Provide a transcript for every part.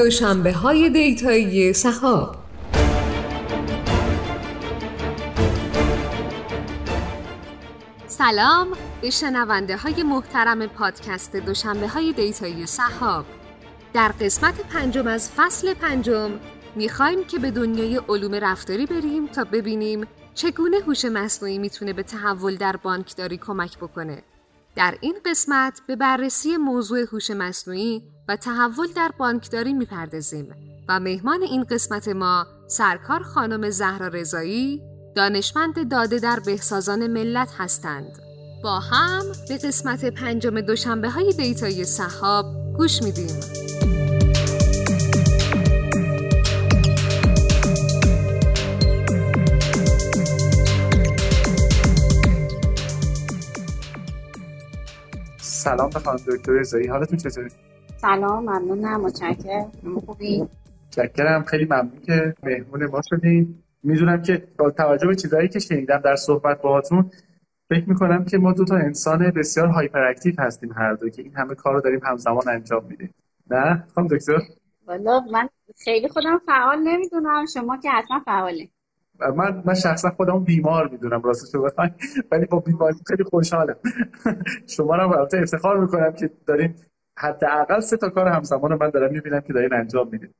دوشنبه های دیتایی صحاب سلام به شنونده های محترم پادکست دوشنبه های دیتایی صحاب در قسمت پنجم از فصل پنجم می‌خوایم که به دنیای علوم رفتاری بریم تا ببینیم چگونه هوش مصنوعی می‌تونه به تحول در بانکداری کمک بکنه. در این قسمت به بررسی موضوع هوش مصنوعی و تحول در بانکداری می‌پردازیم و مهمان این قسمت ما سرکار خانم زهرا رضایی دانشمند داده در بهسازان ملت هستند. با هم به قسمت پنجم دوشنبه های دیتای صحاب گوش میدیم. سلام به خانم دکتر رضایی. حالتون چطوره؟ سلام ممنونم. متشکرم. خوبی؟ متشکرم. خیلی ممنون که مهمون ما شدین. می‌دونم که با توجه به چیزهایی که شنیدم در صحبت باهاتون فکر می‌کنم که ما دو تا انسان بسیار هایپر اکتیو هستیم هر دو که این همه کار رو داریم همزمان انجام میدیم. نه؟ خانم دکتر؟ والا من خیلی خودم فعال نمی‌دونم. شما که حتما فعاله من من شخصا خودم بیمار می‌دونم راستش رو ولی با بیماری خیلی خوشحالم. شما رو البته افتخار می‌کنم که دارین حداقل سه تا کار همزمان من دارم می‌بینم که دارین انجام میدین.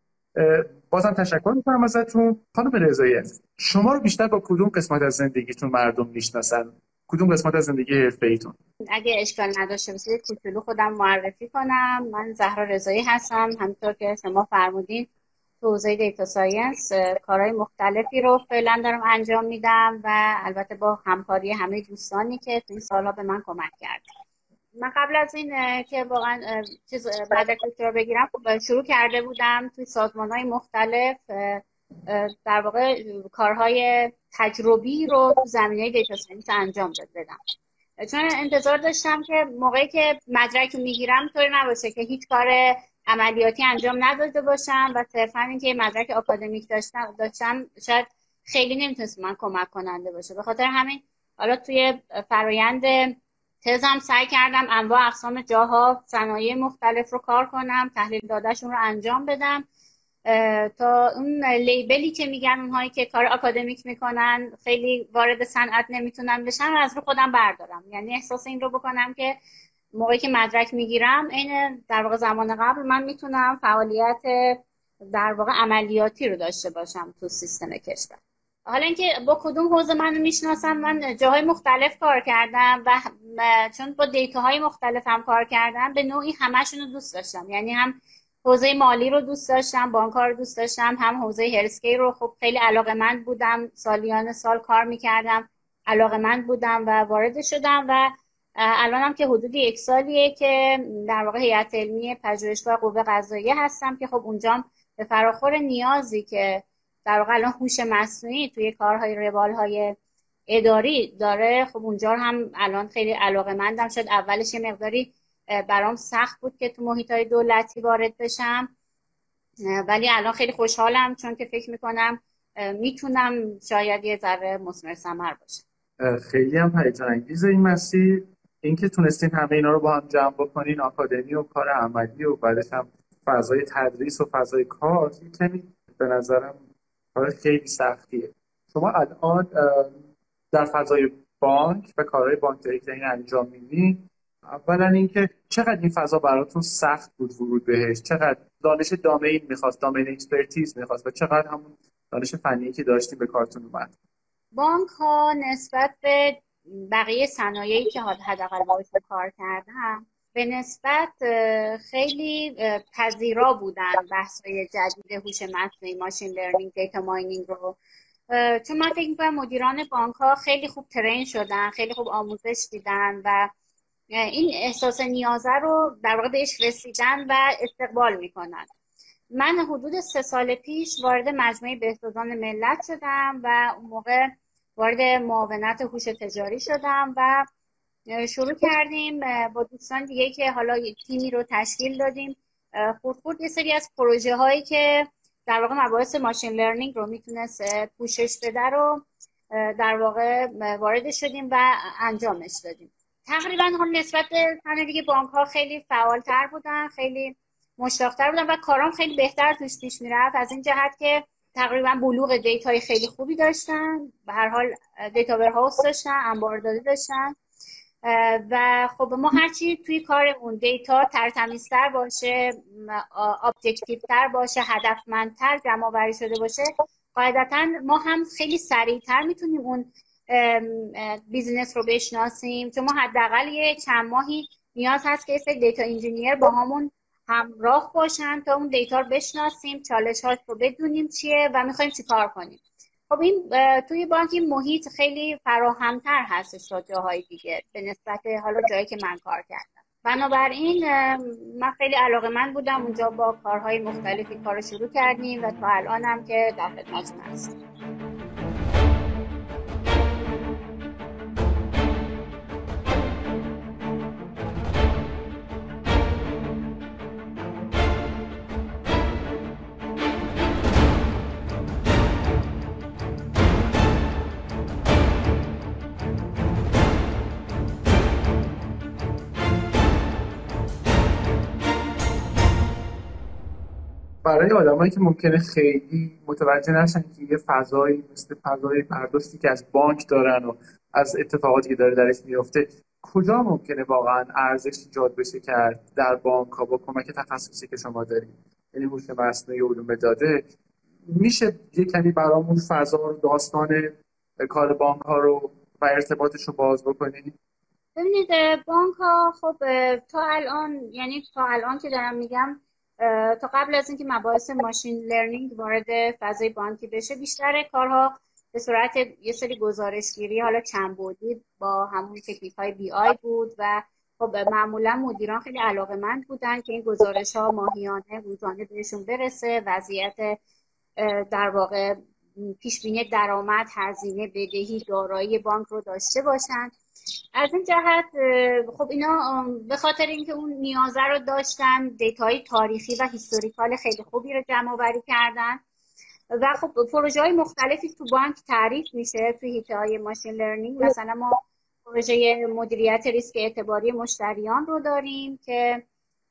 بازم تشکر می‌کنم ازتون. خانم رضایی است شما رو بیشتر با کدوم قسمت از زندگیتون مردم می‌شناسن؟ کدوم قسمت از زندگی حرفه ایتون؟ اگه اشکال نداشته باشه کوچولو خودم معرفی کنم. من زهرا رضایی هستم. همینطور که شما فرمودین تو حوزه data science کارهای مختلفی رو فعلا دارم انجام میدم و البته با همکاری همه دوستانی که تو این سالها به من کمک کرد. من قبل از این که واقعا چیز بعد رو بگیرم خب شروع کرده بودم توی سازمان های مختلف در واقع کارهای تجربی رو تو زمینه data science انجام بدم. چون انتظار داشتم که موقعی که مدرک می‌گیرم طوری نباشه که هیچ کار عملیاتی انجام نداده باشم و صرفا اینکه مدرک آکادمیک داشتم داشتم شاید خیلی نمی‌تونست من کمک کننده باشه. به خاطر همین حالا توی فرایند تزم سعی کردم انواع اقسام جاها صنایع مختلف رو کار کنم تحلیل دادهشون رو انجام بدم. تا اون لیبلی که میگن اونهایی که کار آکادمیک می‌کنن خیلی وارد صنعت نمی‌تونن بشن از رو خودم بردارم. یعنی احساس این رو بکنم که موقعی که مدرک می‌گیرم عین در واقع زمان قبل من می‌تونم فعالیت در واقع عملیاتی رو داشته باشم تو سیستم کشور. حالا اینکه با کدوم حوزه منو می‌شناسم من جاهای مختلف کار کردم و چون با دیتاهای مختلف هم کار کردم به نوعی همشون رو دوست داشتم. یعنی هم حوزه مالی رو دوست داشتم بانک رو دوست داشتم هم حوزه هرسکی رو. خب خیلی علاقه من بودم سالیان سال کار می‌کردم علاقه من بودم و وارد شدم و الان هم که حدود یک سالیه که در واقع هیئت علمی پژوهشگاه قوه قضاییه هستم که خب اونجا به فراخور نیازی که در واقع الان هوش مصنوعی توی کارهای روال های اداری داره خب اونجا هم الان خیلی علاقه مندم شد اولش یه مقداری برام سخت بود که تو محیط های دولتی وارد بشم. ولی الان خیلی خوشحالم چون که فکر می‌کنم می‌تونم شاید یه ذره مسمر سمر باشم. خیلی هم هیجان انگیز این مسیر. اینکه تونستین همه اینا رو با هم جمع بکنین آکادمی و کار عملی و بعدش هم فضای تدریس و فضای کار کمی به نظرم کار خیلی سختیه. شما الان در فضای بانک و کارهای بانکداری که این انجام میدین اولا اینکه چقدر این فضا براتون سخت بود ورود بهش؟ چقدر دانش domain می‌خواست domain expertise می‌خواست و چقدر همون دانش فنی که داشتیم به کارتون اومد؟ بانک ها نسبت به بقیه صنایعی که حداقل باهاش کار کردم به نسبت خیلی پذیرا بودن بحث‌های جدید هوش مصنوعی ماشین لرنینگ دیتا ماینینگ رو. چون من فکر می‌کنم مدیران بانک ها خیلی خوب ترین شدن خیلی خوب آموزش دیدن و این احساس نیازه رو در واقع بهش رسیدن و استقبال می‌کنن. من حدود سه سال پیش وارد مجموعه بهسازان ملت شدم و اون موقع وارد معاونت هوش تجاری شدم و شروع کردیم با دوستان دیگه که حالا تیمی رو تشکیل دادیم. خورد خورد یه سری از پروژه هایی که در واقع مباحث ماشین لرنینگ رو می‌تونست پوشش بده رو در واقع وارد شدیم و انجامش دادیم. تقریبا هم نسبت به دیگه بانک ها خیلی فعالتر بودن خیلی مشتاقتر بودم و کارام خیلی بهتر توش پیش می‌رفت. از این جهت که تقریبا بلوغ data ی خیلی خوبی داشتن. به هر حال data warehouse داشتن انبارداری داشتن. و خب ما هرچی توی کارمون data ترتمیزتر باشه تر باشه هدفمندتر جمع آوری شده باشه قاعدتا ما هم خیلی سریعتر می‌تونیم اون business رو بشناسیم. چون ما حداقل یه چند ماهی نیاز هست که سری data engineer با همون همراه باشن تا اون data رو بشناسیم چالش رو بدونیم چیه و می‌خوایم چی کار کنیم. خب این توی بانک این محیط خیلی فراهمتر هستش تا جاهای دیگه به نسبت حالا جایی که من کار کردم. بنابراین من خیلی علاقه‌مند بودم اونجا با کارهای مختلفی کار شروع کردیم و تا الانم که در خدمت هستم. برای آدمایی که ممکنه خیلی متوجه نشن که یه فضایی مثل فضای برداشتی که از بانک دارن و از اتفاقاتی که داره درش میفته کجا ممکنه واقعا ارزش ایجاد بشه کرد در بانک ها با کمک تخصصی که شما دارید؟ یعنی هوش مصنوعی علوم داده میشه یه کمی برامون فضا رو داستان کار بانک ها رو و ارتباطش رو باز بکنید ببینید بانک ها خب تا الان یعنی تا الان که دارم میگم تا قبل از اینکه مباحث ماشین لرنینگ وارد فضای بانکی بشه بیشتر کارها به صورت یه سری گزارشگیری حالا چند بودی با همون تکنیک های بی آی بود و خب معمولا مدیران خیلی علاقه مند بودن که این گزارش ها ماهیانه روزانه بهشون برسه وضعیت در واقع پیش بینی درآمد هزینه بدهی دارایی بانک رو داشته باشن. از این جهت خب اینا به خاطر اینکه اون نیازه رو داشتن دیتای تاریخی و historical خیلی خوبی رو جمع آوری کردن و خب پروژه های مختلفی تو بانک تعریف میشه توی حیطه های machine learning. مثلا ما پروژه مدیریت ریسک اعتباری مشتریان رو داریم که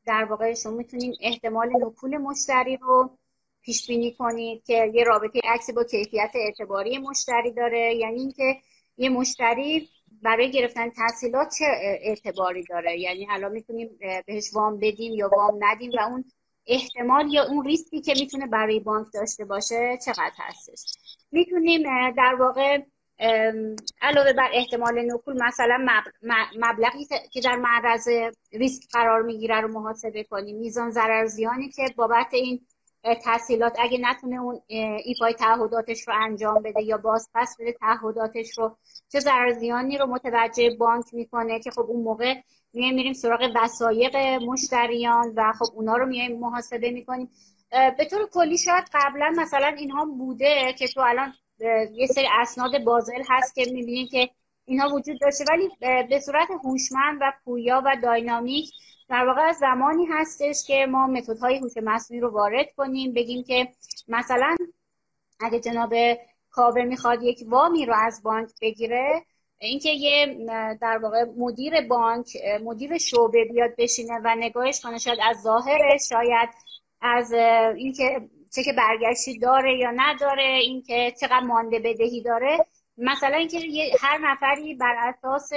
در واقع شما می‌تونیم احتمال نکول مشتری رو پیش بینی کنید که یه رابطه عکسی با کیفیت اعتباری مشتری داره. یعنی اینکه یه مشتری برای گرفتن تحصیلات چه اعتباری داره؟ یعنی الان می‌تونیم بهش وام بدیم یا وام ندیم و اون احتمال یا اون ریسکی که می‌تونه برای بانک داشته باشه چقدر هستش؟ می‌تونیم در واقع علاوه بر احتمال نکول مثلا مبلغی که در معرض ریسک قرار می‌گیره رو محاسبه کنیم. میزان ضرر زیانی که بابت این تحصیلات. اگه نتونه اون ایفای تعهداتش رو انجام بده یا باز پس بده تعهداتش رو. چه زیانی رو متوجه بانک می‌کنه که خب اون موقع میایم میریم سراغ وسایق مشتریان و خب اونا رو میایم محاسبه می‌کنیم. به طور کلی شاید قبلا مثلا اینها بوده که تو الان یه سری اسناد بازل هست که می‌بینید که اینها وجود داشته. ولی به صورت هوشمند و پویا و داینامیک در واقع زمانی هستش که ما متدهای هوش مصنوعی رو وارد کنیم بگیم که مثلا اگه جناب کاوه می‌خواد یک وامی رو از بانک بگیره اینکه یه در واقع مدیر بانک مدیر شعبه بیاد بشینه و نگاهش کنه شاید از ظاهرش شاید از اینکه چه که برگشتی داره یا نداره اینکه چقدر مانده بدهی داره. مثلا اینکه هر نفری بر اساس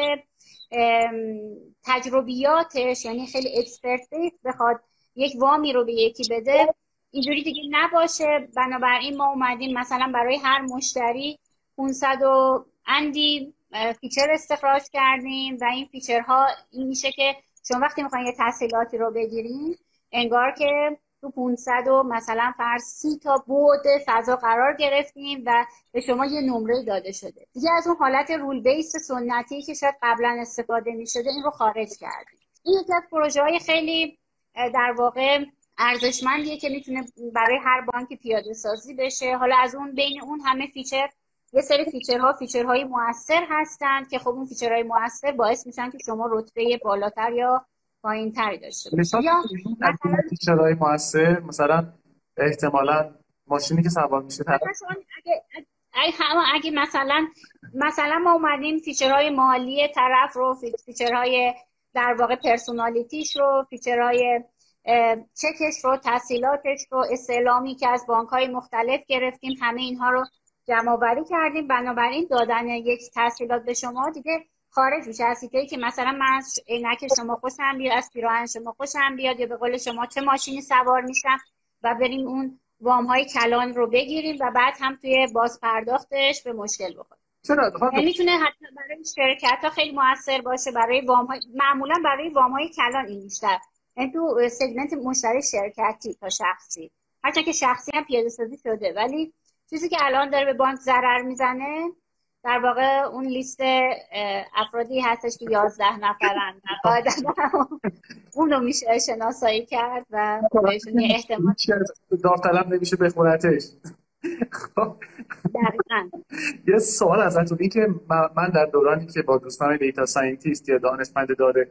تجربیاتش یعنی خیلی اکسپرت بخواد یک وامی رو به یکی بده اینجوری دیگه نباشه. بنابراین ما اومدیم مثلا برای هر مشتری 500 و اندی feature استخراج کردیم و این feature ها این میشه که شما وقتی می‌خواین یه تسهیلاتی رو بگیریم انگار که تو 500 و مثلا فرض 30 تا بعد فضا قرار گرفتیم و به شما یه نمره داده شده. دیگه از اون حالت rule base سنتی که شاید قبلا استفاده می شده این رو خارج کردیم. این یکی از پروژه های خیلی در واقع ارزشمندیه که می‌تونه برای هر بانک پیاده سازی بشه. حالا از اون بین اون همه feature یه سری feature ها feature های موثر هستند که خب اون feature های موثر باعث میشن که شما رتبه بالاتر یا پایین تری داشته مثلا feature های موثر مثلا احتمالا ماشینی که سوار میشه طرف اگه اگه مثلا مثلا ما اومدیم feature های مالی طرف رو feature های در واقع personality ش رو feature های چکش رو تسهیلاتش رو استعلامی که از بانک های مختلف گرفتیم همه اینها رو جمع آوری کردیم. بنابراین دادن یک تسهیلات به شما دیگه خارج میشه. از که مثلا من از عینک شما خوشم بیاد از پیراهن شما خوشم بیاد یا به قول شما چه ماشینی سوار میشم و بریم اون وام های کلان رو بگیریم و بعد هم توی بازپرداختش به مشکل بخوریم. چرا؟ یعنی می‌تونه حتی برای شرکت ها خیلی موثر باشه برای وام های معمولا برای وام های کلان این بیشتر. یعنی تو سگمنت مشتری شرکتی تا شخصی. هرچند که شخصی هم پیاده سازی شده. ولی چیزی که الان داره به بانک ضرر می‌زنه در واقع اون لیست افرادی هستش که یازده نفرن. اون رو میشه شناسایی کرد و بهشون یه احتمال داوطلب نمیشه بخونتش. خب. یه سوال ازتون. این که من در دورانی که با دوستان دیتا ساینتیست یا دانشمند داره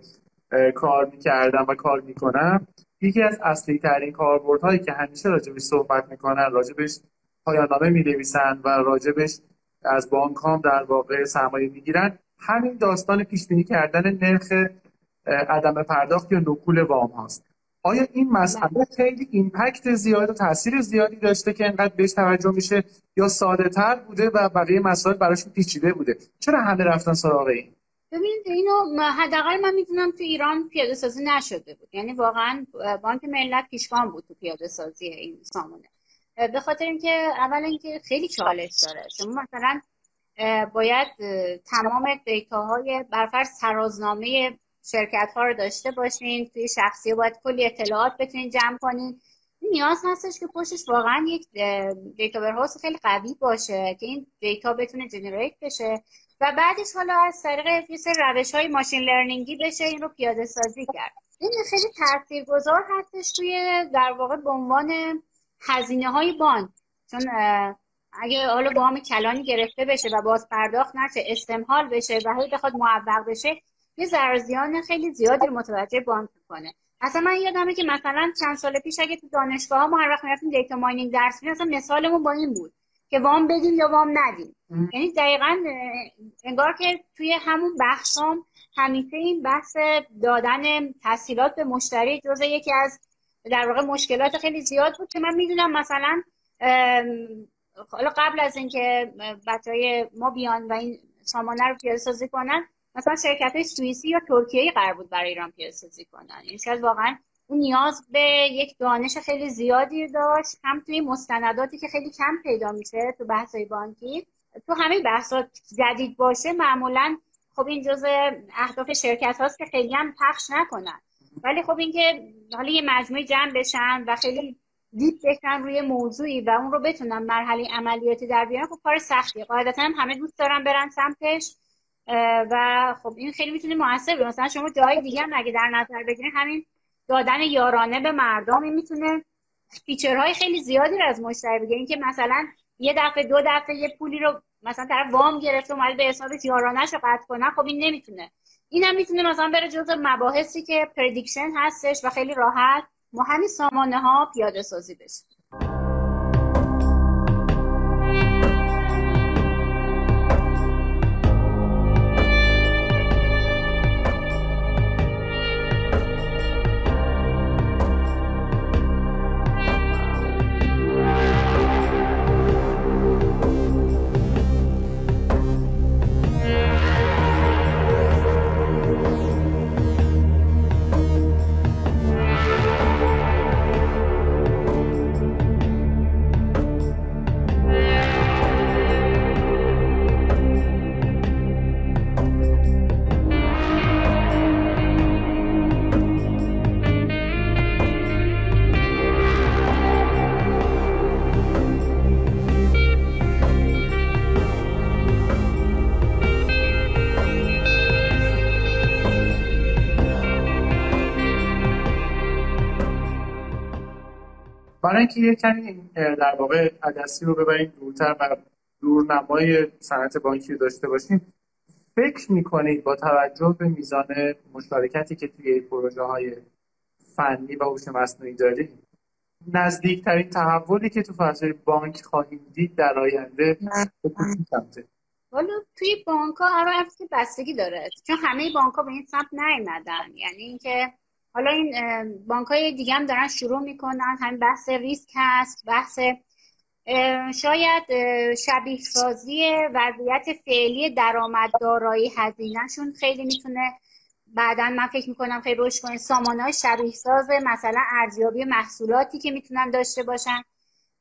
کار می‌کردم و کار می‌کنم یکی از اصلی ترین کاربردهایی که همیشه راجبش صحبت می‌کنن راجبش پایانامه می نویسن و راجبش از بانک هم در واقع سرمایه می‌گیرن. همین داستان پیش بینی کردن نرخ عدم پرداخت یا نکول وام هاست. آیا این مسئله خیلی ایمپکت زیاد و تاثیر زیادی داشته که انقدر بهش توجه میشه یا ساده تر بوده و بقیه مسائل براشون پیچیده بوده؟ چرا همه رفتن سراغ این؟ ببینید اینو حداقل من می‌دونم تو ایران پیاده سازی نشده بود. یعنی واقعا بانک ملت پیشگام بود تو پیاده سازی این سامانه. به خاطر اینکه اولا اینکه خیلی چالش داره. شما مثلا باید تمام دیتاهای بر فرض ترازنامه شرکت ها رو داشته باشین. توی شخصی باید کلی اطلاعات بتونین جمع کنین. نیاز هستش که پشتش واقعا یک data warehouse خیلی قوی باشه که این دیتا بتونه generate بشه. و بعدش حالا از طریق یه روش های ماشین لرنینگی بشه این رو پیاده سازی کرد. این خیلی تاثیرگذار هستش توی در واقع به عنوان هزینه های بانک. چون اگه حالا وام کلانی گرفته بشه و باز پرداخت نشه استمحال بشه و هی بخواد موفق بشه یه زرزیان خیلی زیادی رو متوجه بانک می‌کنه. اصلا من یادمه که مثلا چند سال پیش اگه تو دانشگاه ها ما هر وقت می‌رفتیم دیتا ماینینگ درس میدیم اصلا مثالمون با این بود که وام بدیم یا وام ندیم. یعنی دقیقا انگار که توی همون بحثام همیشه این بحث دادن تحصیلات به مشتری جز یکی از در واقع مشکلات خیلی زیاد بود که من می‌دونم مثلا حالا قبل از اینکه بچه ما بیان و این سامانه رو پیاده سازی کنن مثلا شرکت های سوئیسی یا ترکیه قرار بود برای ایران پیاده سازی کنن. این شاید واقعا اون نیاز به یک دانش خیلی زیادی داشت هم توی مستنداتی که خیلی کم پیدا میشه تو بحث بانکی. تو همه بحثات جدید باشه معمولا خب این جزء اهداف شرکت هاست که خیلی هم پخش نکنن. ولی خب اینکه حالا یه مجموعه جمع بشن و خیلی دیپ بشن روی موضوعی و اون رو بتونن مرحله عملیاتی در بیارن خب کار سختیه. قاعدتا هم همه دوست دارن برن سمتش و خب این خیلی می‌تونه موثر باشه مثلا شما جای دیگه هم اگه در نظر بگیرین همین دادن یارانه به مردم این می‌تونه فیچرهای خیلی زیادی رو از مشتری بگیره. اینکه مثلا یه دفعه دو دفعه یه پولی رو مثلا طرف وام گرفته اومده به حساب یارانهش قطع کنه خب این نمی‌تونه. این هم می‌تونه مثلا بره جزء مباحثی که پردیکشن هستش و خیلی راحت. ما همین سامانه ها پیاده سازی بشه. اینکه یه کمی در واقع عدسی رو ببریم دورتر و دورنمای صنعت بانکی رو داشته باشیم. فکر می‌کنید با توجه به میزان مشارکتی که توی پروژه های فنی و هوش مصنوعی داریم نزدیکترین تحولی که تو فضای بانک خواهیم دید در آینده والا توی بانک ها هر که بستگی داره چون همه بانک ها به این سمت نیومدن. یعنی اینکه حالا این بانک های دیگه هم دارن شروع می‌کنن. همین بحث ریسک هست بحث شاید شبیه سازی وضعیت فعلی درآمد دارایی هزینهشون خیلی می‌تونه بعدا من فکر می‌کنم خیلی رشد کنه. سامانه های شبیه ساز مثلا ارزیابی محصولاتی که می‌تونن داشته باشن.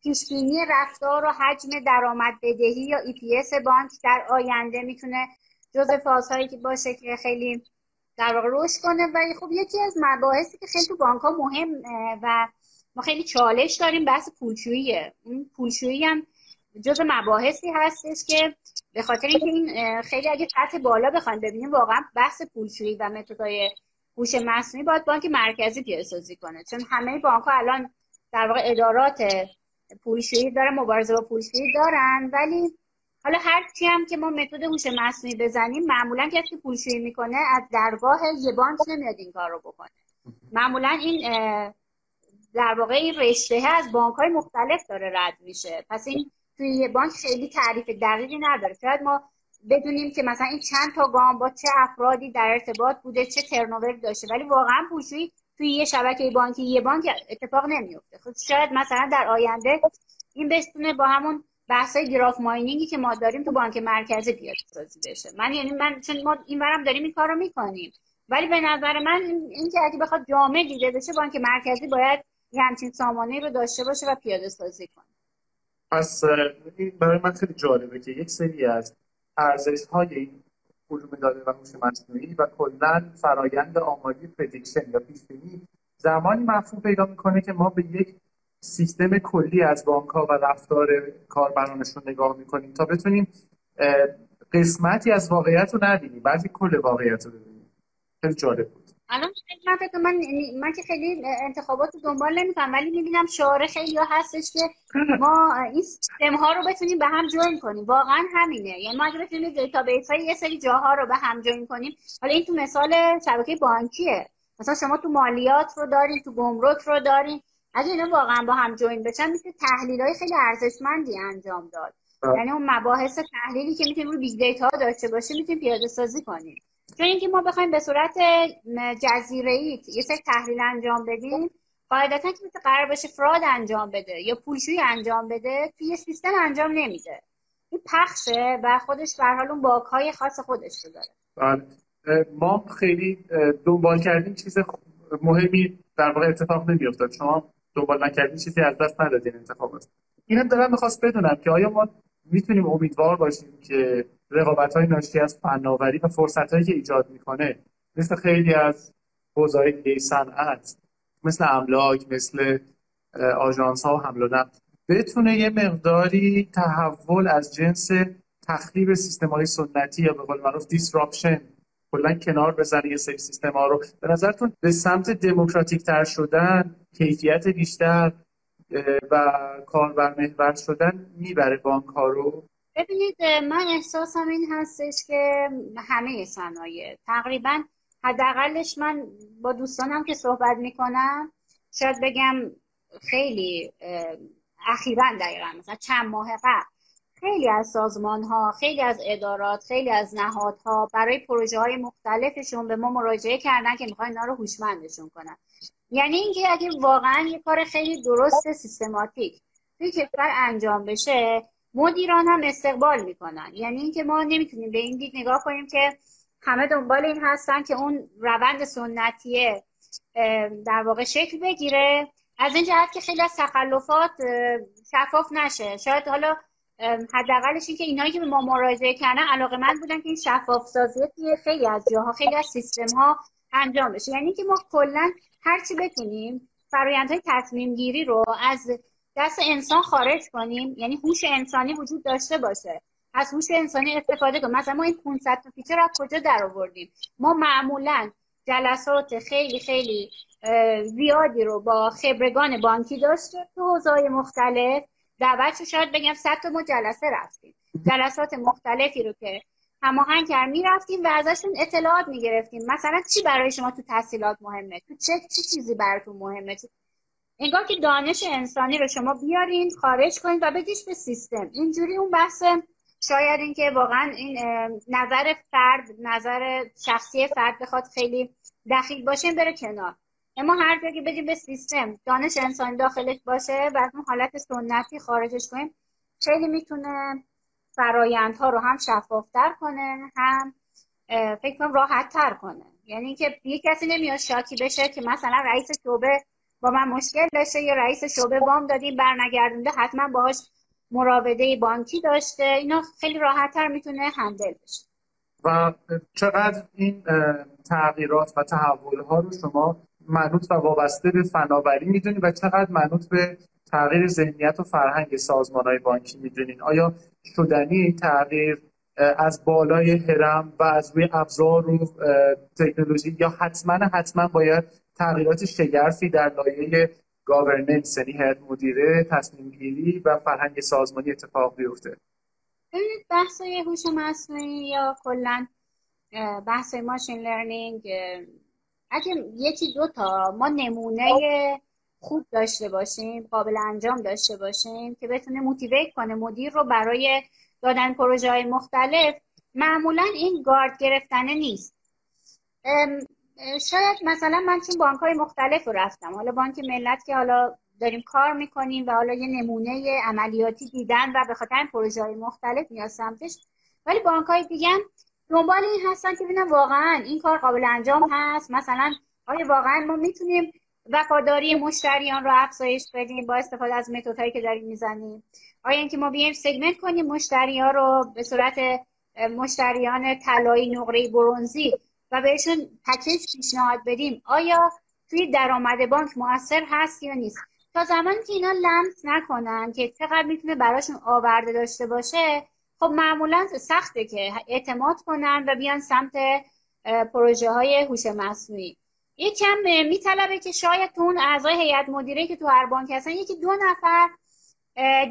پیش بینی رفتار و حجم درآمد بدهی یا EPS بانک در آینده می‌تونه جزء فازهایی که باشه که خیلی در واقع رشد کنه. و خب یکی از مباحثی که خیلی تو بانک ها مهم و ما خیلی چالش داریم بحث پولشوییه. این پولشویی هم جز مباحثی هستش که به خاطر اینکه این خیلی اگه سطح بالا بخوایم ببینیم واقعا بحث پولشویی و متدای هوش مصنوعی باید بانک مرکزی پیاده کنه. چون همه بانک ها الان در واقع ادارات پولشویی داره مبارزه با پولشویی دارن ولی حالا هر چی هم که ما متد هوش مصنوعی بزنیم معمولا کسی پولشویی می‌کنه از درگاه یه بانک نمیاد این کار رو بکنه. معمولا این در واقع این رشته از بانک های مختلف داره رد میشه. پس این توی یه بانک خیلی تعریف دقیقی نداره. شاید ما بدونیم که مثلا این چند تا گام با چه افرادی در ارتباط بوده چه ترنوور داشته ولی واقعا پولشویی توی یه شبکه بانکی یه بانک اتفاق نمیفته خب شاید مثلا در آینده این بتونه با همون بحثای graph mining ی که ما داریم تو بانک مرکزی پیاده سازی بشه. من یعنی من چون ما این برم داریم این کار رو می‌کنیم. ولی به نظر من این که اگه بخواد جامع دیده بشه بانک مرکزی باید یه همچین سامانه رو داشته باشه و پیاده سازی کنه. پس برای من خیلی جالبه که یک سری از ارزش های علوم داده و هوش مصنوعی و کلا فرایند آماری prediction یا پیش زمانی مفهوم پیدا می‌کنه که ما به یک سیستم کلی از بانک ها و رفتار کاربرانشون نگاه می‌کنیم تا بتونیم قسمتی از واقعیت رو نبینیم بلکه کل واقعیت رو ببینیم خیلی جالب بود. الان من من من که خیلی انتخابات رو دنبال نمی‌کنم ولی می‌بینم شعار خیلی هستش که ما این سیستم ها رو بتونیم به هم join کنیم. واقعا همینه. یعنی ما اگه بتونیم database های یه سری جاها رو به هم join کنیم حالا این تو مثال شبکه بانکیه. مثلا شما تو مالیات رو دارین تو گمرک رو دارین اگه اینا واقعا با هم join بشن میشه تحلیل های خیلی ارزشمندی انجام داد. یعنی اون مباحث تحلیلی که می‌تونیم روی big data داشته باشیم می‌تونیم پیاده سازی کنیم. چون اینکه ما بخوایم به صورت جزیره ای یه سری تحلیل انجام بدیم قاعدتا که قرار باشه fraud انجام بده یا پولشویی انجام بده توی یه سیستم انجام نمیده. این پخشه و خودش به حال اون باک های خاص خودش رو داره. بله. ما خیلی دنبال کردیم چیز مهمی در واقع اتفاق نمیافتاد. شما دنبال نکردین چیزی از دست ندادین انتخابات اینم دارم می‌خواست بدونم که آیا ما می‌تونیم امیدوار باشیم که رقابت های ناشی از فناوری و فرصت هایی که ایجاد می‌کنه مثل خیلی از حوزه‌های دیگه صنعت مثل املاک مثل آژانس ها و حمل و نقل بتونه یه مقداری تحول از جنس تخریب سیستم های سنتی یا به قول معروف دیسراپشن کلا کنار بزنه یه سری سیستم ها رو. به نظرتون به سمت دموکراتیک تر شدن کیفیت بیشتر و کاربر محور شدن می‌بره بانک ها رو؟ ببینید من احساسم این هستش که همه صنایع تقریبا حداقلش من با دوستانم که صحبت می‌کنم شاید بگم خیلی اخیرا دقیقا مثلا چند ماه قبل خیلی از سازمان ها خیلی از ادارات خیلی از نهادها برای پروژه های مختلفشون به ما مراجعه کردن که می‌خوان اینا رو هوشمندشون کنن. یعنی اینکه اگه واقعا یه کار خیلی درست سیستماتیک توی کشور انجام بشه مدیران هم استقبال می‌کنن. یعنی اینکه ما نمی‌تونیم به این دید نگاه کنیم که همه دنبال این هستن که اون روند سنتیه در واقع شکل بگیره. از این جهت که خیلی از تخلفات شفاف نشه. شاید حالا حداقلش این که اینایی که ما مراجعه کردن علاقه من بودن که این شفاف سازی توی خیلی از جاها خیلی از سیستم ها انجام بشه. یعنی که ما کلا هرچی بتونیم فرایندهای تصمیم گیری رو از دست انسان خارج کنیم یعنی هوش انسانی وجود داشته باشه. از هوش انسانی استفاده کنیم. مثلا ما این 500 تا feature از کجا در آوردیم ما معمولا جلسات خیلی خیلی زیادی رو با خبرگان بانکی داشتیم تو حوزه‌های مختلف. دعوت شاید بگم 100 تا ما جلسه رفتیم. جلسات مختلفی رو که هماهنگ کرد می‌رفتیم و ازشون اطلاعات می‌گرفتیم. مثلا چی برای شما تو تسهیلات مهمه؟ تو چک چی چیزی براتون مهمه؟ انگار که دانش انسانی رو شما بیارین خارج کنید و بدیش به سیستم. اینجوری اون بحث شاید اینکه واقعا این نظر فرد نظر شخصی فرد بخواد خیلی دخیل باشه بره کنار. اما هر جا که بدیم به سیستم دانش انسانی داخلش باشه بعد اون حالت سنتی خارجش کنیم خیلی می‌تونه فرایندها رو هم شفافتر کنه هم فکر کنم راحت تر کنه. یعنی اینکه یه کسی نمیاد شاکی بشه که مثلا رئیس شعبه با من مشکل داشته یا رئیس شعبه وام دادیم برنگردونده حتما باهاش مراوده بانکی داشته. اینا خیلی راحتتر می‌تونه هندل بشه. و چقدر این تغییرات و تحول ها رو شما منوط و وابسته به فناوری می‌دونید و چقدر منوط به تغییر ذهنیت و فرهنگ سازمان های بانکی می‌دونین. آیا شدنی تغییر از بالای هرم و از روی ابزار و تکنولوژی یا حتما حتما باید تغییرات شگرفی در لایه governance یعنی هیئت مدیره تصمیم گیری و فرهنگ سازمانی اتفاق بیفته؟ ببینید بحث هوش مصنوعی یا کلا بحث machine learning اگه یکی دو تا ما نمونه خوب داشته باشیم قابل انجام داشته باشیم که بتونه motivate کنه مدیر رو برای دادن پروژه های مختلف معمولا این گارد گرفتنه نیست. شاید مثلا من چون بانک های مختلف رو رفتم. حالا بانک ملت که حالا داریم کار می‌کنیم و حالا یه نمونه عملیاتی دیدن و به خاطر پروژه های مختلف میاد سمتش. ولی بانک های دیگه دنبال این هستن که ببینن واقعا این کار قابل انجام هست. مثلا آیا واقعا ما می‌تونیم وفاداری مشتریان رو افزایش بدیم با استفاده از متدهایی که داریم می‌زنیم؟ آیا اینکه ما بیایم سگمنت کنیم مشتری ها رو به صورت مشتریان طلایی نقره برونزی و بهشون پکیج پیشنهاد بدیم آیا توی درآمد بانک موثر هست یا نیست؟ تا زمانی که اینا لمس نکنن که چقدر می‌تونه براشون آورده داشته باشه خب معمولا سخته که اعتماد کنن و بیان سمت پروژه های هوش مصنوعی. یکم میطلبه که شاید تو اون اعضای هیئت مدیره که تو هر بانک هستن یکی دو نفر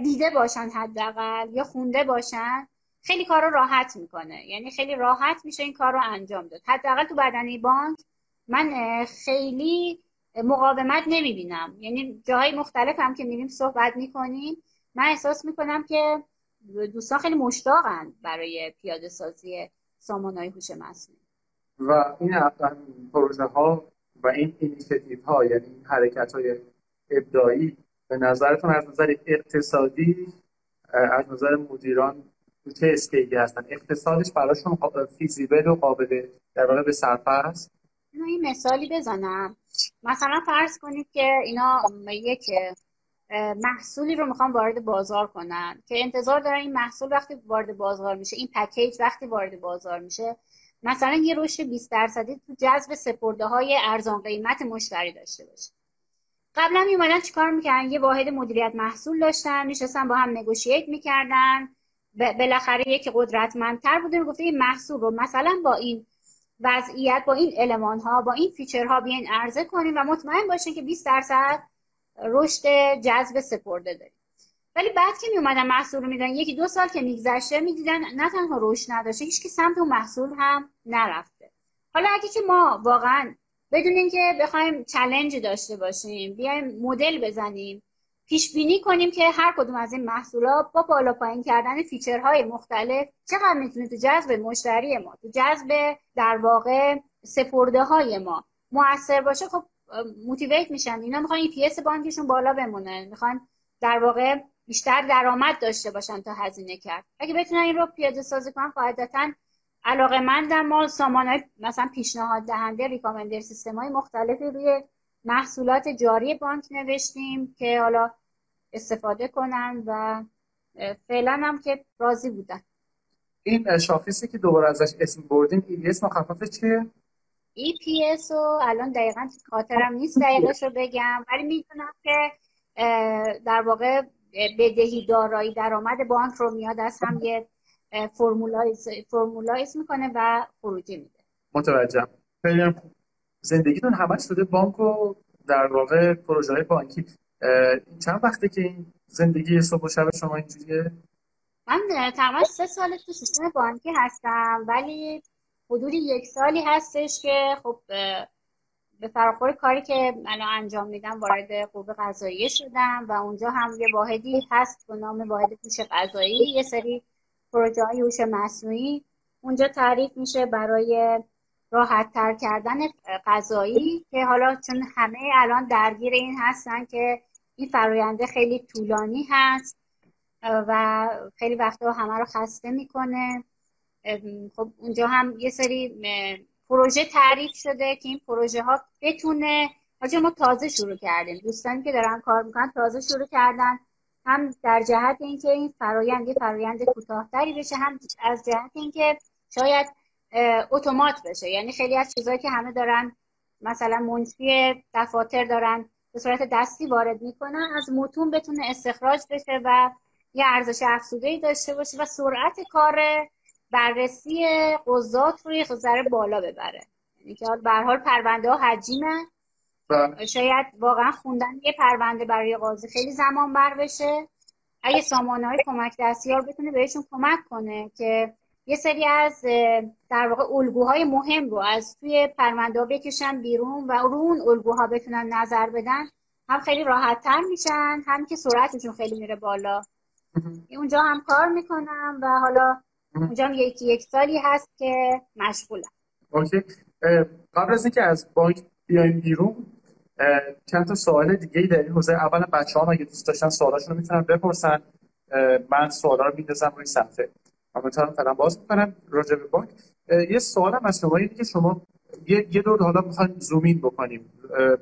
دیده باشن حداقل یا خونده باشن. خیلی کار رو راحت می‌کنه. یعنی خیلی راحت میشه این کار رو انجام داد. حداقل تو بدنی بانک من خیلی مقاومت نمی‌بینم. یعنی جاهای مختلف هم که میریم صحبت می‌کنیم من احساس می‌کنم که دوستان خیلی مشتاقن برای پیاده سازی سامانهای هوش مصنوعی. و این پروژه ها و این اینیشیتیو ها یعنی این حرکت های ابداعی به نظرتون از نظر اقتصادی از نظر مدیران چه اسکیلی هستن؟ اقتصادش براشون فیزیبل و قابل در واقع به صرفه هست این مثالی بزنم. مثلا فرض کنید که اینا یک محصولی رو می‌خوام وارد بازار کنن. که انتظار دارن این محصول وقتی وارد بازار میشه این پکیج وقتی وارد بازار میشه مثلا یه رشد 20 درصدی تو جذب سپرده های ارزان قیمت مشتری داشته باشه. قبلا می اومدن چیکار می‌کردن؟ یه واحد مدیریت محصول داشتن میشستن با هم negotiate می‌کردن. بالاخره یکی قدرتمندتر بوده گفته این محصول رو مثلا با این وضعیت با این المان ها با این feature ها بیاین عرضه کنیم و مطمئن باشین که 20 درصد رشد جذب سپرده داریم. ولی بعد که می اومدن محصول رو میدن یکی دو سال که میگذشته می‌دیدن نه تنها رشد نداشته هیچ که سمت اون محصول هم نرفته. حالا اگه که ما واقعا بدون اینکه بخوایم challenge داشته باشیم بیایم مدل بزنیم پیش بینی کنیم که هر کدوم از این محصولات با بالا پایین کردن feature های مختلف چقدر می‌تونه تو جذب مشتری ما تو جذب در واقع سپرده های ما موثر باشه خب motivate میشن. اینا می‌خوان EPS بانکشون بالا بمونه. می‌خوان در واقع بیشتر درآمد داشته باشن تا هزینه کرد. اگه بتونن این رو پیاده سازی کنن قاعدتا علاقه مندم ما سامان مثلا پیشنهاد دهنده ریکامندر سیستم های مختلفی روی محصولات جاری بانک نوشتیم که حالا استفاده کنن و فعلا هم که راضی بودن. این شاخصی که دوباره ازش اسم بردیم EPS مخفف چیه؟ EPS رو الان دقیقا خاطرم نیست دقیقش رو بگم. ولی می‌دونم که در واقع بدهی دارایی درآمد بانک رو میاد از هم یه فرمولایز می‌کنه و خروجی میده. متوجهم. خیلی زندگیتون همش شده بانک و در واقع پروژه های بانکی چند وقته که این زندگی صبح و شب شما اینجوریه؟ من تقریبا سه سال تو سیستم بانکی هستم ولی حدود یک سالی هستش که خب به فراخور کاری که الان انجام میدم وارد قوه قضاییه شدم و اونجا هم یه واحدی هست به نام واحد هوش قضایی یه سری پروژه های هوش مصنوعی. اونجا تعریف میشه برای راحت تر کردن غذایی که حالا چون همه الان درگیر این هستن که این فراینده خیلی طولانی هست و خیلی وقتا همه رو خسته می‌کنه. خب اونجا هم یه سری پروژه تعریف شده که این پروژه ها بتونه حاجه ما تازه شروع کردیم. دوستانی که دارن کار می‌کنن تازه شروع کردن. هم در جهت اینکه این فرایند یه فرایند کوتاهتری بشه هم از جهت اینکه شاید اتومات بشه. یعنی خیلی از چیزهایی که همه دارن مثلا منشی دفاتر دارن به صورت دستی وارد می‌کنن از متون بتونه استخراج بشه و یه ارزش افزوده داشته باشه و سرعت کار بررسی قضات روی ذره بالا ببره. یعنی که به حال پرونده ها حجیمه. بله. شاید واقعا خوندن یه پرونده برای قاضی خیلی زمان بر بشه. اگه سامانه های کمک دستیار بتونه بهشون کمک کنه که یه سری از در واقع الگوهای مهم رو از توی پرونده بکشن بیرون و رو اون الگوها بتونن نظر بدن هم خیلی راحت تر میشن هم که سرعتشون خیلی میره بالا. اونجا هم کار می‌کنم و حالا اونجا هم یکی یک سالی هست که مشغولم. اوکی. قبل از اینکه از بانک بیایم بیرون چند تا سوال دیگه ای در این حوزه اولا بچه ها اگه دوست داشتن سوالاشون رو می‌تونن بپرسن. من سوالا رو میندازم روی صفحه. کامنتارم فعلا باز می‌کنم. راجع به بانک. یه سوالم از شما اینه که شما یه, یه دور حالا می‌خوایم زومین بکنیم.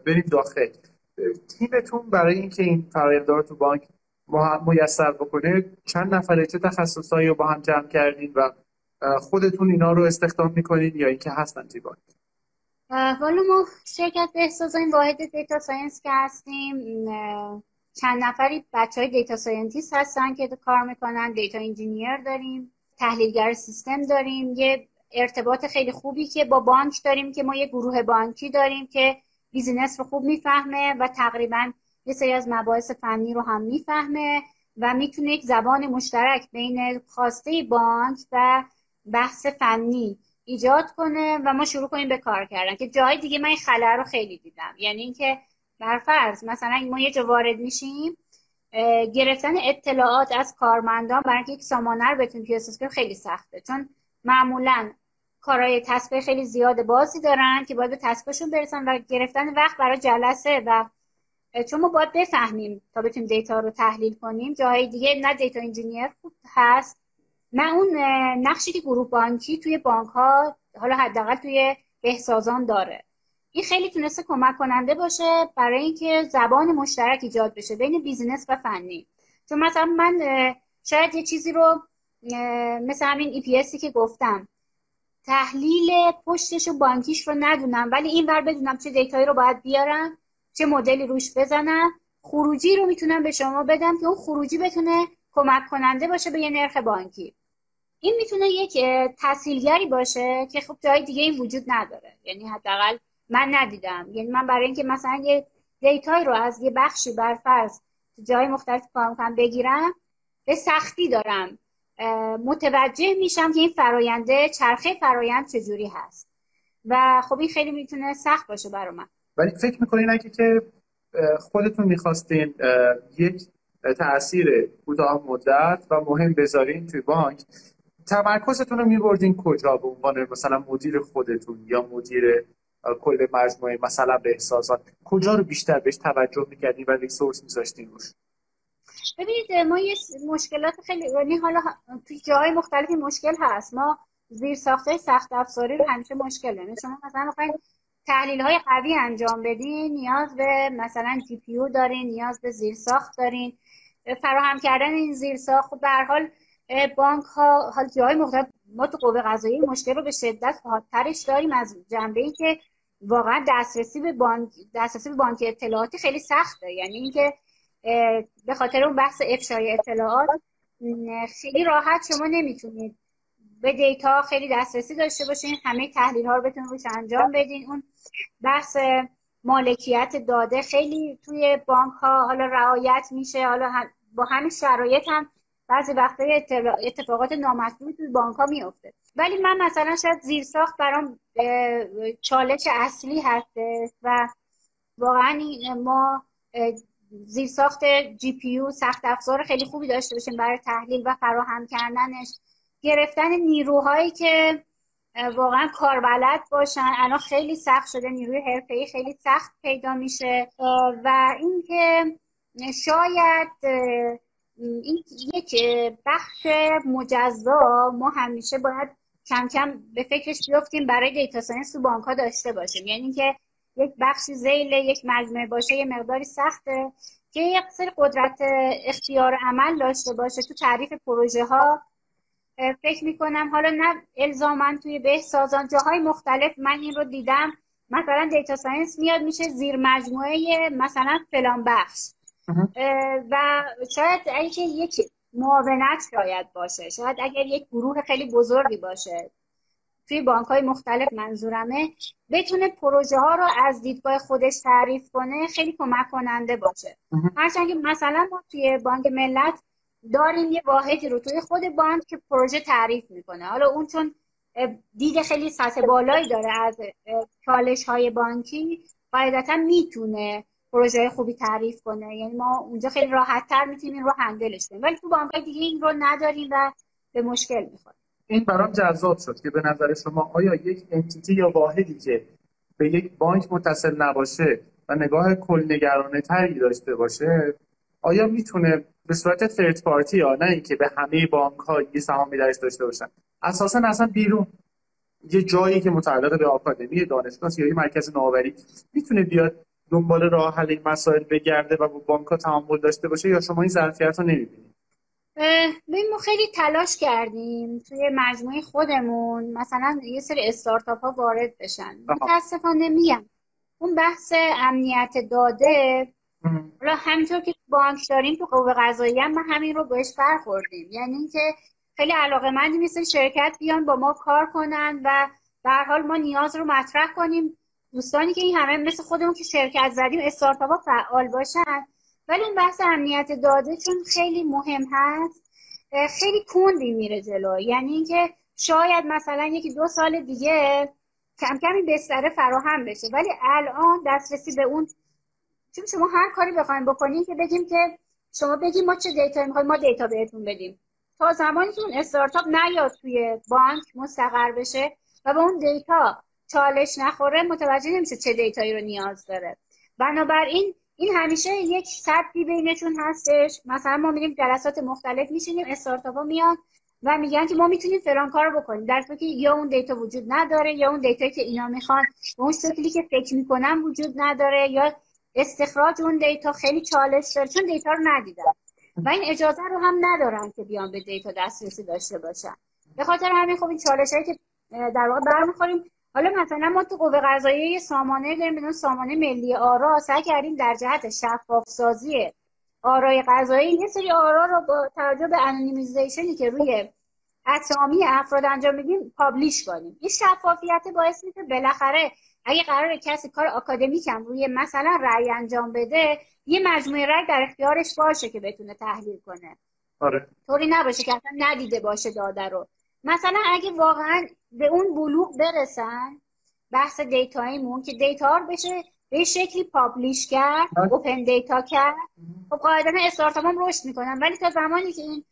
بریم داخل. تیمتون برای اینکه این رو تو بانک میسر بکنه چند نفره چه تخصصایی رو با هم جمع کردین و خودتون اینا رو استخدام می‌کنین یا اینکه هستن توی بانک والا ما شرکت بهسازان این واحد data science که هستیم چند نفری بچه های data scientist هستن که کار می‌کنن data engineer داریم تحلیلگر سیستم داریم یه ارتباط خیلی خوبی که با بانک داریم که ما یه گروه بانکی داریم که business رو خوب می‌فهمه و تقریبا یه سری از مباحث فنی رو هم می‌فهمه و می‌تونه یک زبان مشترک بین خواسته بانک و بحث فنی ایجاد کنه و ما شروع کنیم به کار کردن. که جای دیگه من این رو خیلی دیدم. یعنی اینکه برفرض مثلا ما یه جا وارد میشیم گرفتن اطلاعات از کارمندان برای یک سامانه رو بتونیم پیاده خیلی سخته. چون معمولا کارهای تسبیح خیلی زیاد بازی دارن که باید به تسبیحشون برسن و گرفتن وقت برای جلسه و چون ما باید بفهمیم تا بتونیم data رو تحلیل کنیم. جاهای دیگه نه data engineer هست نه اون نقشی که گروه بانکی توی بانک ها حالا حداقل توی بهسازان داره. این خیلی تونسته کمک کننده باشه برای اینکه زبان مشترک ایجاد بشه بین business و فنی. چون مثلا من شاید یه چیزی رو مثل همین EPS ی که گفتم تحلیل پشتش و بانکیش رو ندونم ولی این ور بدونم چه data یی رو باید بیارم. چه مدلی روش بزنم. خروجی رو می‌تونم به شما بدم که اون خروجی بتونه کمک کننده باشه به یه نرخ بانکی. این می‌تونه یک تسهیلگری باشه که خب جای دیگه این وجود نداره. یعنی حداقل من ندیدم. یعنی من برای اینکه مثلا یه دیتای رو از یه بخشی بر فرض جای مختلف کار کنم بگیرم به سختی دارم. متوجه میشم که این فراینده چرخه فرایند چجوری هست. و خب این خیلی می‌تونه سخت باشه برای من. ولی فکر می‌کنین اگه که خودتون می‌خواستین یک تاثیر کوتاه مدت و مهم بذارین توی بانک تمرکزتون رو میبردین کجا به عنوان مثلا مدیر خودتون یا مدیر کل مجموعه مثلا به احساسات؟ کجا رو بیشتر بهش توجه می‌کردین و ریسورس میذاشتین روش؟ ببینید ما یه مشکلات خیلی یعنی حالا توی جای مختلفی مشکل هست. ما زیر ساخته سخت افزاری رو همیشه مشکل یعنی شما مثلا تحلیل های قوی انجام بدین نیاز به مثلا جی پی دارین نیاز به زیر ساخت دارین فراهم کردن این زیر ساخت خب به هر حال بانک ها حال جای مختلف ما تو قوه قضایی مشکل رو به شدت حادترش داریم از جنبه ای که واقعا دسترسی به بانک دسترسی به بانک اطلاعاتی خیلی سخته. یعنی اینکه به خاطر اون بحث افشای اطلاعات خیلی راحت شما نمی‌تونید به دیتا خیلی دسترسی داشته باشین همه تحلیل ها رو بتونید انجام بدین. اون بحث مالکیت داده خیلی توی بانک ها حالا رعایت میشه. حالا با همین شرایط هم بعضی وقتا اتفاقات نامطلوبی توی بانک ها میفته ولی من مثلا شاید زیرساخت برام چالش اصلی هسته و واقعا ما زیرساخت GPU سخت افزار خیلی خوبی داشته باشیم برای تحلیل و فراهم کردنش. گرفتن نیروهایی که واقعا کاربلد باشن. الان خیلی سخت شده نیروی حرفه‌ای خیلی سخت پیدا میشه. و اینکه شاید این یک بخش مجزا ما همیشه باید کم کم به فکرش بیفتیم برای data science تو بانک ها داشته باشیم. یعنی که یک بخشی ذیل یک مجموعه باشه یه مقداری سخته که یک سری قدرت اختیار عمل داشته باشه تو تعریف پروژه ها فکر می‌کنم حالا نه الزاما توی بهسازان جاهای مختلف من این رو دیدم. مثلا data science میاد میشه زیر مجموعه مثلا فلان بخش. و شاید اگه یک معاونت شاید باشه. شاید اگر یک گروه خیلی بزرگی باشه. توی بانک های مختلف منظورمه. بتونه پروژه ها رو از دیدگاه خودش تعریف کنه خیلی کمک کننده باشه. هرچند که مثلا ما توی بانک ملت داریم یه واحدی رو توی خود بانک که پروژه تعریف می‌کنه. حالا اون چون دید خیلی سطح بالایی داره از چالش های بانکی قاعدتا می‌تونه پروژه خوبی تعریف کنه. یعنی ما اونجا خیلی راحت تر می‌تونیم رو هندلش کنیم. ولی تو بانک دیگه این رو نداریم و به مشکل می‌خوریم. این برام جذاب شد که به نظر شما آیا یک انتیتی یا واحدی که به یک بانک متصل نباشه و نگاه کل نگرانه تری داشته باشه آیا می‌تونه به صورت ثرد پارتی یا نه اینکه به همه بانک ها یه سهامی درش داشته باشن. اساسا اصلا بیرون. یه جایی که متعلق به آکادمی دانشگاه یا یه مرکز نوآوری می‌تونه بیاد دنبال راه حل این مسائل بگرده و با بانک ها تعامل داشته باشه یا شما این ظرفیت رو نمی‌بینید؟ ببین ما خیلی تلاش کردیم توی مجموعه خودمون مثلا یه سری استارتاپ ها وارد بشن. متاسفانه میگم اون بحث امنیت داده حالا همینطور که بانک داریم تو قوه قضایی هم ما همین رو بهش برخوردیم. یعنی اینکه خیلی علاقه مندی مثل شرکت بیان با ما کار کنن و به حال ما نیاز رو مطرح کنیم. دوستانی که این همه مثل خودمون که شرکت زدیم استارتاپ فعال باشن. ولی این بحث امنیت داده چون خیلی مهم هست خیلی کندی میره جلو. یعنی اینکه شاید مثلا یکی دو سال دیگه کم کم یه بستره فراهم بشه ولی الان دسترسی به اون چون شما هر کاری بخوایم بکنیم که بگیم که شما بگیم ما چه data می‌خوایم ما data بهتون بدیم. تا زمانی که اون استارتاپ نیاد توی بانک مستقر بشه و به اون data چالش نخوره متوجه نمیشه چه data یی رو نیاز داره. بنابراین این همیشه یک سطحی بینشون هستش. مثلا ما میریم جلسات مختلف میشینیم استارتاپ ها میان و میگن که ما می‌تونیم فلان کار رو بکنیم. در که یا اون data وجود نداره یا اون data که اینا می‌خوان و اون شکلی که فکر می‌کنن وجود نداره یا استخراج اون data خیلی چالش داره چون data رو ندیدن و این اجازه رو هم ندارن که بیان به data دسترسی داشته باشن به خاطر همین خب این چالش هایی که در واقع برمیخوریم. حالا مثلا ما تو قوه قضاییه سامانه داریم به عنوان سامانه ملی آرا سعی کردیم در جهت شفاف سازی آرای قضایی یه سری آرا رو با توجه به anonymization ی که روی اسامی افراد انجام میدیم publish کنیم. این شفافیت باعث میشه بالاخره اگه قرار کسی کار آکادمیک هم روی مثلا رأی انجام بده یه مجموعه رأی در اختیارش باشه که بتونه تحلیل کنه. آره. طوری نباشه که اصلا ندیده باشه داده رو. مثلا اگه واقعا به اون بلوغ برسن بحث data یمون که data رو بشه به شکلی پابلیش کرد اوپن دیتا کرد. خب قاعدتا استارتاپ هم رشد می‌کنن ولی تا زمانی که این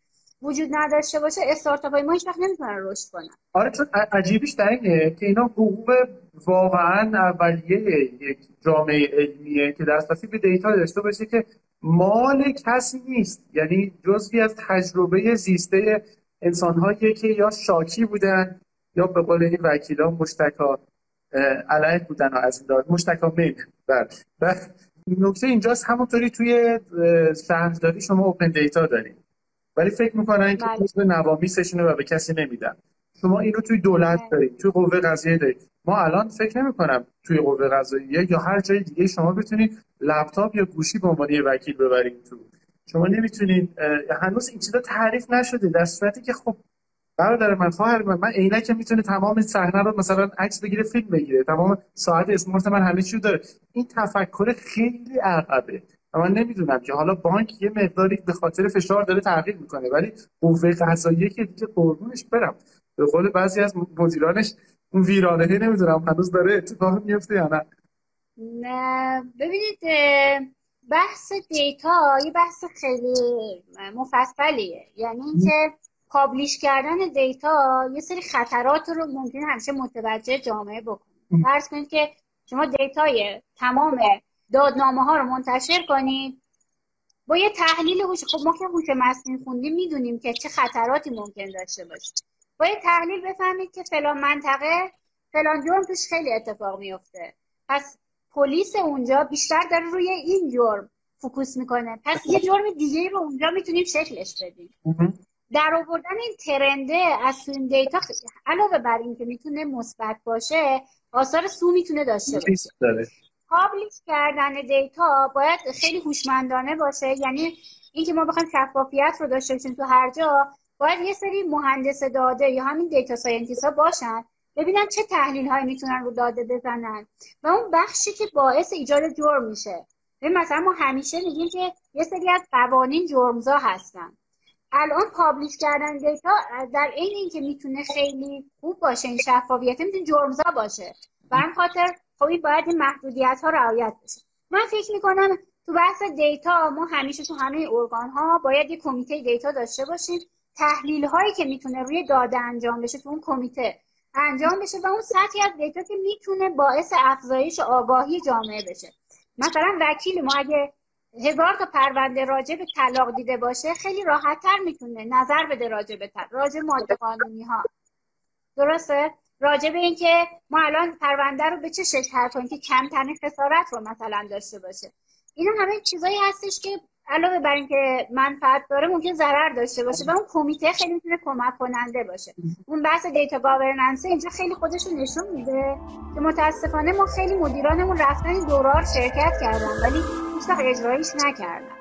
وجود نداشته باشه استارتاپ های ما هیچ وقت نمی‌تونن رشد کنن. آره چون عجیبش در اینه که اینا حقوق واقعا اولیه یک جامعه علمیه که دسترسی به دیتا داشته باشه که مال کسی نیست. یعنی جزوی از تجربه زیسته انسانهایی که یا شاکی بودن یا به قول این وکیلا مشتکا علیه بودن و از این دار. مشتکا من بله. و نکته اینجاست همونطوری توی شهرداری شما اوپن دیتا داریم ولی فکر می‌کنن که به. نوامیسشونه و به کسی نمیدن. شما اینو توی دولت. دارید توی قوه قضاییه دارید. ما الان فکر نمی کنم توی قوه قضاییه یا هر جای دیگه شما بتونید لپتاپ یا گوشی به عنوان وکیل ببرید تو. شما نمی‌تونید هنوز این چیزا تعریف نشده در صورتی که خب برادر من خواهر من من عینک می‌تونه تمام صحنه رو مثلا عکس بگیره فیلم بگیره تمام ساعت اسمارت من همه چی داره. این تفکر خیلی عقبه. و من نمی‌دونم که حالا بانک یه مقداری به خاطر فشار داره تغییر می‌کنه ولی قوه قضاییه که دیگه قربونش برم. به قول بعضی از مدیرانش اون ویرانه نمی‌دونم هنوز داره اتفاق میفته یا نه. نه ببینید بحث data یه بحث خیلی مفصلیه. یعنی اینکه publish کردن data یه سری خطرات رو ممکن همیشه متوجه جامعه بکنید فرض کنید که شما data ی تمام دادنامه ها رو منتشر کنید با یه تحلیل هوش خب ما که هوش مصنوعی خوندیم می‌دونیم که چه خطراتی ممکن داشته باشه. با یه تحلیل بفهمید که فلان منطقه فلان جرم توش خیلی اتفاق میفته پس پلیس اونجا بیشتر داره روی این جرم focus می‌کنه. پس یه جرم دیگه رو اونجا می‌تونیم شکلش بدیم. در آوردن این trend ه از این data علاوه بر اینکه می‌تونه مثبت باشه آثار سوء می‌تونه داشته باشه. publish کردن data باید خیلی هوشمندانه باشه. یعنی اینکه ما بخوایم شفافیت رو داشته باشیم تو هر جا باید یه سری مهندس داده یا همین data scientist ها باشن ببینن چه تحلیل هایی می‌تونن رو داده بزنن. و اون بخشی که باعث ایجاد جرم میشه. مثلا ما همیشه میگیم که یه سری از قوانین جرمزا هستن. الان publish کردن data در عین اینکه می‌تونه خیلی خوب باشه این شفافیت می‌تونه جرمزا باشه. به همین خاطر خب این باید این محدودیت ها رعایت بشه. من فکر می‌کنم تو بحث data ما همیشه تو همه ارگان ها باید یه کمیته data داشته باشیم تحلیل هایی که می‌تونه روی داده انجام بشه تو اون کمیته انجام بشه و اون سطحی از دیتا که می‌تونه باعث افزایش آگاهی جامعه بشه. مثلا وکیل ما اگه هزار تا پرونده راجع به طلاق دیده باشه خیلی راحتتر می‌تونه نظر بده راجع به راجع ماده قانونی ها درسته؟ راجع به اینکه ما الان پرونده رو به چه شکل حل کنیم که کمترین خسارت رو مثلا داشته باشه. اینا همه چیزایی هستش که علاوه بر اینکه منفعت داره ممکن ضرر داشته باشه و اون کمیته خیلی می‌تونه کمک کننده باشه. اون بحث دیتا گاورننس اینجا خیلی خودش نشون میده که متاسفانه ما خیلی مدیرانمون رفتن دورار شرکت کردن ولی هیچ اجرایش نکردن.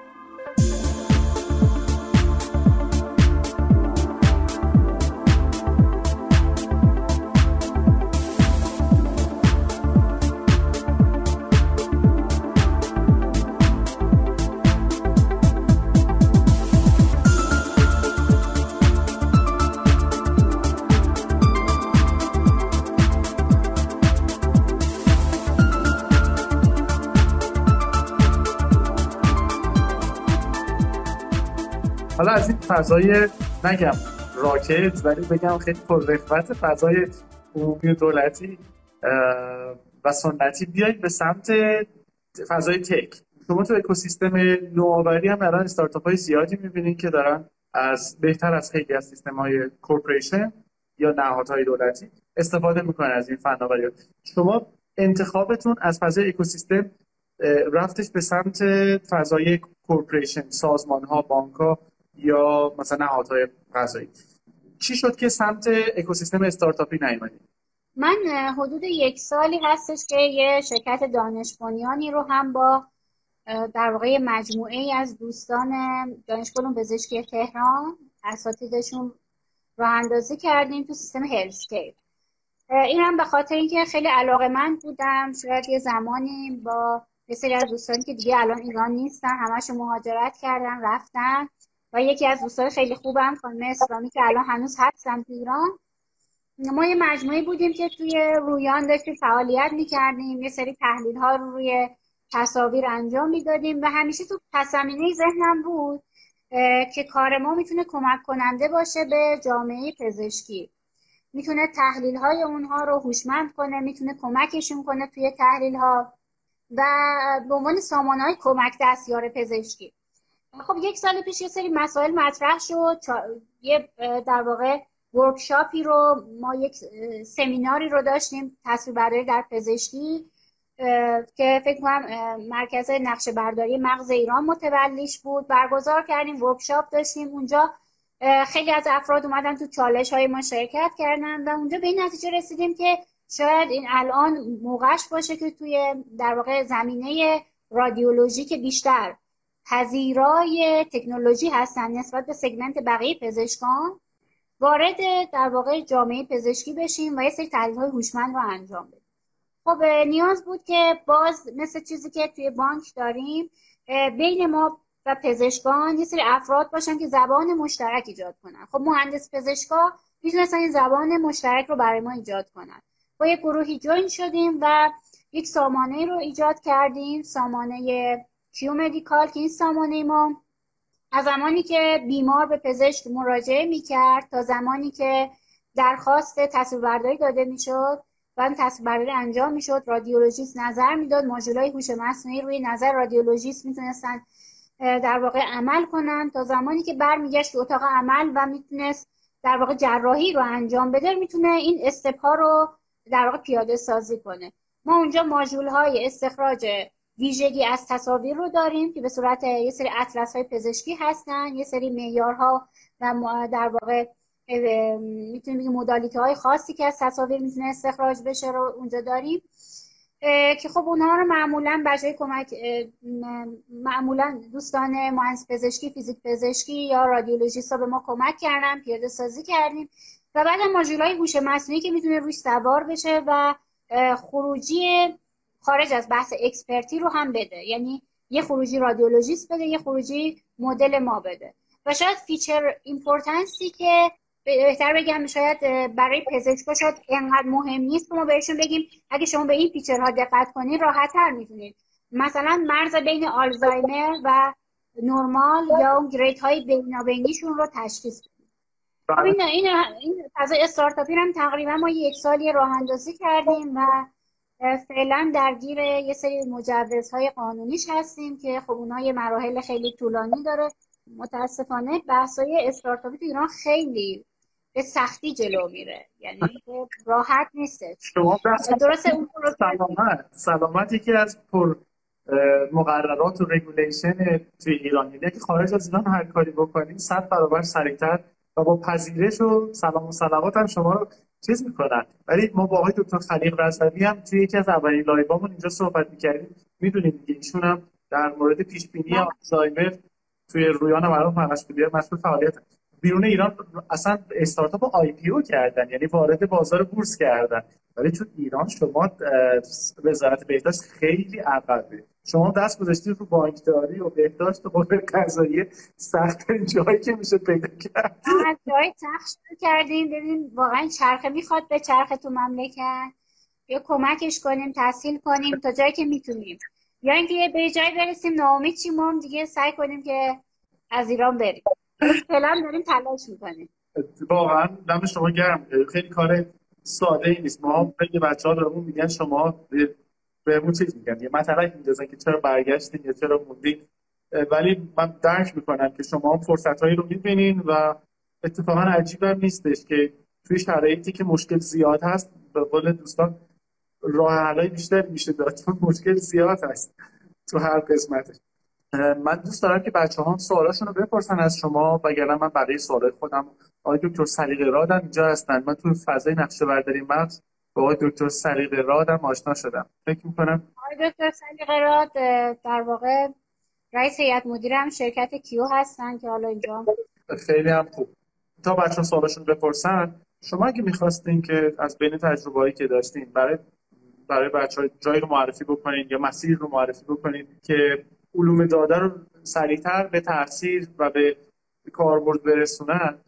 حالا از این فضای نگم راکت ولی بگم خیلی پررفت فضای عمومی دولتی و سنتی. بیایید به سمت فضای تک. شما تو اکوسیستم نوآوری هم الان استارتاپ های زیادی می‌بینید که دارن از بهتر از خیلی از سیستم های کورپریشن یا نهادهای دولتی استفاده می‌کنن از این فناوری شما انتخابتون از فضای اکوسیستم رفتش به سمت فضای کورپریشن سازمان ها بانک ها یا مثلا نهادهای غذایی. چی شد که سمت اکوسیستم استارتاپی نیومدید من حدود یک سالی هستش که یه شرکت دانش رو هم با در واقع مجموعه ای از دوستان دانشگاه پزشکی تهران اساتیدشون راه اندازی کردیم تو سیستم هلسکیپ این هم به خاطر اینکه خیلی علاقه من بودم شاید یه زمانی با یه سری از دوستانی که دیگه الان ایران نیستن همشون مهاجرت کردن رفتن. و یکی از دوستای خیلی خوبم خانم اسلامی که الان هنوز هستم تو ایران. ما یه مجموعه بودیم که توی رویان داشتیم فعالیت می‌کردیم یه سری تحلیل ها رو روی تصاویر انجام می‌دادیم و همیشه تو پسمینه ذهنم بود که کار ما می‌تونه کمک کننده باشه به جامعه پزشکی. می‌تونه تحلیل های اونها رو هوشمند کنه می‌تونه کمکشون کنه توی تحلیل ها و به عنوان سامانه های کمک دستیار پزشکی. خب یک سال پیش یه سری مسائل مطرح شد. یه در واقع ورکشاپی رو ما یک سمیناری رو داشتیم تصویر برداری در پزشکی که فکر کنم مرکز نقشه برداری مغز ایران متولیش بود. برگزار کردیم ورکشاپ داشتیم. اونجا خیلی از افراد اومدن تو چالش های ما شرکت کردن و اونجا به این نتیجه رسیدیم که شاید این الان موقعش باشه که توی در واقع زمینه رادیولوژی که بیشتر پذیرای تکنولوژی هستن نسبت به سگمنت بقیه پزشکان وارد در واقع جامعه پزشکی بشیم و یه سری تحلیل های هوشمند رو انجام بدیم. خب نیاز بود که باز مثل چیزی که توی بانک داریم بین ما و پزشکان یه سری افراد باشن که زبان مشترک ایجاد کنن. خب مهندس پزشکا می‌تونستن این زبان مشترک رو برای ما ایجاد کنن. با یه گروهی join شدیم و یک سامانه رو ایجاد کردیم سامانه Q Medical که این سامانه ما از زمانی که بیمار به پزشک مراجعه می‌کرد تا زمانی که درخواست تصویربرداری داده می‌شد و تصویربرداری انجام می‌شد رادیولوژیست نظر می‌داد های هوش مصنوعی روی نظر رادیولوژیست می‌تونستن در واقع عمل کنن. تا زمانی که برمیگشت اتاق عمل و می‌تونست در واقع جراحی رو انجام بده می‌تونه این استپا رو در واقع پیاده سازی کنه. ما اونجا ماژول های استخراج ویژگی از تصاویر رو داریم که به صورت یه سری اطلس های پزشکی هستن یه سری معیارها و در واقع می‌تونیم بگیم مدالیته های خاصی که از تصاویر می‌تونه استخراج بشه رو اونجا داریم. که خب اونها رو معمولا بجای کمک معمولا دوستان مهندس پزشکی فیزیک پزشکی یا رادیولوژیست ها به ما کمک کردن پیاده سازی کردیم و بعد ماژول های هوش مصنوعی که می‌تونه روش سوار بشه و خروجی خارج از بحث expert ی رو هم بده. یعنی یه خروجی رادیولوژیست بده یه خروجی مدل ما بده. و شاید feature importance ی که بهتر بگم شاید برای پزشکا شاید انقدر مهم نیست که ما بهشون بگیم اگه شما به این feature ها دقت کنید راحت تر می‌تونید مثلا مرز بین آلزایمر و نرمال یا اون grade های بینابینیشون رو تشخیص بدید خب این این این فضای استارتاپی هم تقریبا ما یک سالی راه اندازی کردیم و فعلا درگیر یه سری مجوزهای قانونیش هستیم که خب اونها یه مراحل خیلی طولانی داره. متاسفانه بحثای استارتاپی تو ایران خیلی به سختی جلو میره. یعنی راحت نیست درسته اون سلامت. سلامت یکی از پر مقررات و regulation توی ایران یعنی که خارج از ایران هر کاری بکنیم صد برابر سریعتر و با پذیرش و سلام و صلوات هم شما رو چیز می‌کنن. ولی ما با آقای دکتر خلیق رضوی هم توی یکی از اولین live امون اینجا صحبت می‌کردیم. می‌دونیم دیگه ایشون هم در مورد پیش بینی آلزایمر توی رویان مردم مسئولیت مسئول فعالیت بیرون ایران اصلا استارتاپ IPO کردن یعنی وارد بازار بورس کردن. ولی تو ایران شما وزارت بهداشت خیلی عقبه شما دست گذاشتید رو بانکداری و بهداشت و قوه قضاییه. سخت جایی که میشه پیدا کرد. از جای سخت کردیم ببین واقعا چرخه می‌خواد به چرخه تو مملکت. یا کمکش کنیم تحصیل کنیم تا جایی که می‌تونیم. یا اینکه به جایی برسیم ناامید چیم دیگه سعی کنیم که از ایران بریم. فعلا داریم تلاش می‌کنیم. واقعا دم شما گرم. خیلی کار ساده ای نیست. ما خیلی بچه ها دارمون میگن شما بهمون چیز میگن. یه مطلق میندازن که چرا برگشتین یا چرا موندین. ولی من درک می‌کنم که شما فرصت هایی رو می‌بینین و اتفاقا عجیب هم نیستش که توی شرایطی که مشکل زیاد هست به قول دوستان راه حلای بیشتر میشه داد. مشکل زیاد هست تو هر قسمتش. من دوست دارم که بچه ها سوالاشون رو بپرسن از شما وگرنه من برای سوالای خودم آقای دکتر سلیق رادم اینجا هستن. من تو فضای نقشه برداری مغز با دکتر سلیق رادم آشنا شدم. فکر می‌کنم آقای دکتر سلیق راد در واقع رئیس هیئت مدیرم شرکت کیو هستن که حالا اینجا خیلی هم خوب. تا بچه ها سوالاشون بپرسن شما اگه می‌خواستین که از بین تجربه که داشتین برای برای بچه های جایی رو معرفی بکنین یا مسیر رو معرفی بکنین که علوم داده رو سریعتر به تاثیر و به کاربرد برسونن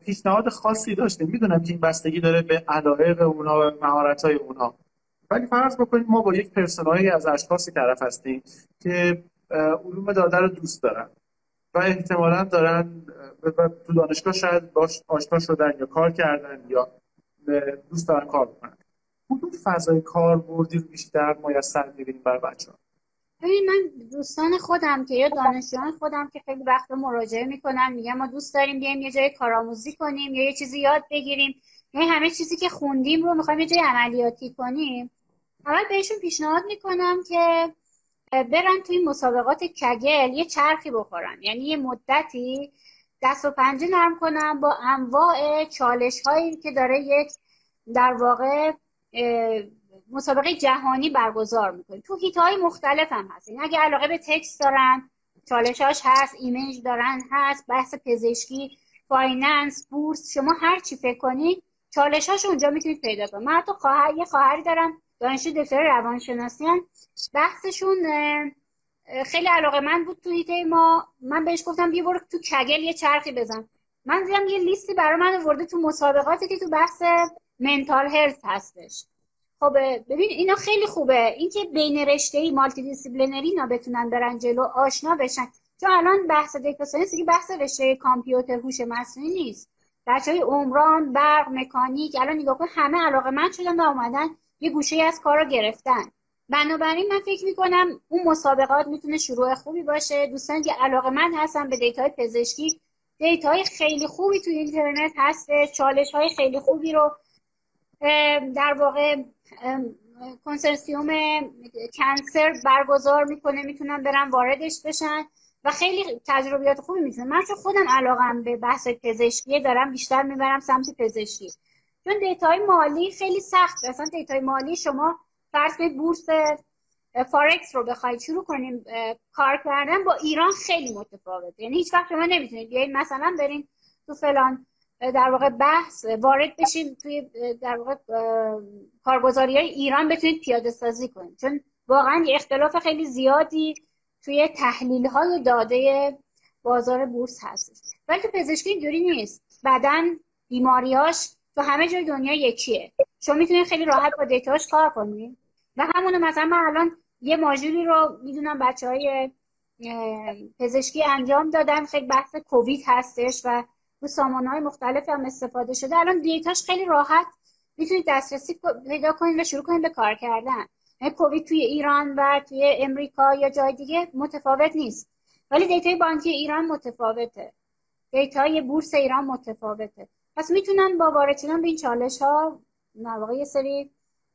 پیشنهاد خاصی داشتیم. می‌دونم که این بستگی داره به علایق اونها و مهارت های اونها ولی فرض بکنید ما با یک پرسنایی از اشخاصی طرف هستیم که علوم داده رو دوست دارن و احتمالا دارن تو دانشگاه شاید باش آشنا شدن یا کار کردن یا دوست دارن کار بکنن. کدوم فضای کاربردی رو بیشتر میسر می‌بینیم برای بچه ها ببین من دوستان خودم که یا دانشجویان خودم که خیلی وقت مراجعه می‌کنن میگن ما دوست داریم بیایم یه جای کارآموزی کنیم یا یه چیزی یاد بگیریم. یعنی همه چیزی که خوندیم رو می‌خوایم یه جای عملیاتی کنیم. اول بهشون پیشنهاد می‌کنم که برن توی مسابقات کگل یه چرخی بخورن. یعنی یه مدتی دست و پنجه نرم کنن با انواع چالش هایی که داره یک در واقع مسابقه جهانی برگزار می‌کنیم تو هیت های مختلف هم هست. این اگه علاقه به تکست دارن چالشاش هست ایمیج دارن هست بحث پزشکی finance بورس شما هر چی فکر کنید چالشاش اونجا می‌تونید پیدا کنید من حتی خواهر یه خواهری دارم دانشجو دکتر روانشناسی بحثشون خیلی علاقه‌مند بود تو حیطه ما. من بهش گفتم بیا برو تو Kaggle یه چرخی بزن. من دیدم یه لیستی برای من آورده تو مسابقاتی که تو بحث mental health هستش. خب ببین اینا خیلی خوبه. اینکه بین رشته ای multidisciplinary اینا بتونن برن جلو آشنا بشن. چون الان بحث data science که بحث رشته کامپیوتر هوش مصنوعی نیست. بچه های عمران برق مکانیک الان نگاه کن همه علاقه‌مند شدن و اومدن یه گوشه از کار رو گرفتن. بنابراین من فکر می‌کنم اون مسابقات می‌تونه شروع خوبی باشه. دوستان که علاقه‌مند هستن به دیتای پزشکی دیتای خیلی خوبی توی اینترنت هست. چالش های خیلی خوبی رو در واقع کنسرسیوم cancer برگزار می‌کنه می‌تونن برن واردش بشن و خیلی تجربیات خوبی می‌تونه من چون خودم علاقم به بحث پزشکی دارم بیشتر می‌برم سمت پزشکی. چون دیتای مالی خیلی سخت. اصلا دیتای مالی شما فرض کنید بورس فارکس رو بخواید شروع کنیم کار کردن با ایران خیلی متفاوته. یعنی هیچ وقت شما نمی‌تونید بیاید مثلا برین تو فلان در واقع بحث وارد بشین توی در واقع کارگزاری های ایران بتونید پیاده سازی کنید. چون واقعا یه اختلاف خیلی زیادی توی تحلیل های داده بازار بورس هست. ولی تو پزشکی اینجوری نیست. بدن بیماریاش تو همه جای دنیا یکیه. شما می‌تونید خیلی راحت با دیتاش کار کنید. و همونو مثلا من الان یه ماژولی رو می‌دونم بچه های پزشکی انجام دادن. خیلی بحث کووید هستش و تو سامانه های مختلف هم استفاده شده. الان دیتاش خیلی راحت. می‌تونید دسترسی پیدا کنید و شروع کنید به کار کردن. یعنی کووید توی ایران و توی امریکا یا جای دیگه متفاوت نیست. ولی دیتای بانکی ایران متفاوته. دیتای بورس ایران متفاوته. پس می‌تونن با وارد شدن به این چالش ها واقع یه سری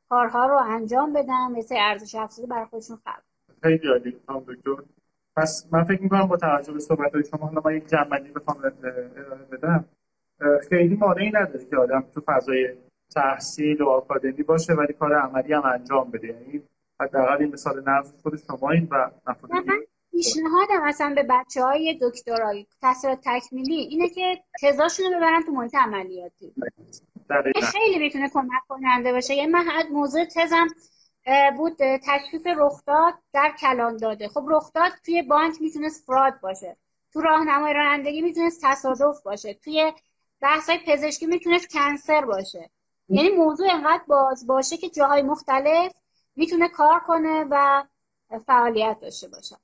کارها رو انجام بدن. مثل ارزش افزوده برای خودشون خلق. خیلی عالی پس من فکر می‌کنم با توجه به صحبت های شما حالا من یک جنبندی بخوام ارائه بدم. خیلی مانعی نداره که آدم تو فضای تحصیل و آکادمی باشه ولی کار عملی هم انجام بده. یعنی حداقل این مثال نفس خود شما این و من پیشنهادم اصلا به بچه های دکترای تحصیلات تکمیلی اینه که تزاشون رو ببرن تو محیط عملیاتی. خیلی می‌تونه کمک کننده باشه. یعنی من موضوع تزم بود تشخیص رخداد در کلان داده. خب رخداد توی بانک می‌تونست فراد باشه. تو راهنمای رانندگی می‌تونست تصادف باشه. توی بحث های پزشکی می‌تونست کنسر باشه. یعنی موضوع انقدر باز باشه که جاهای مختلف می‌تونه کار کنه و فعالیت داشته باشه.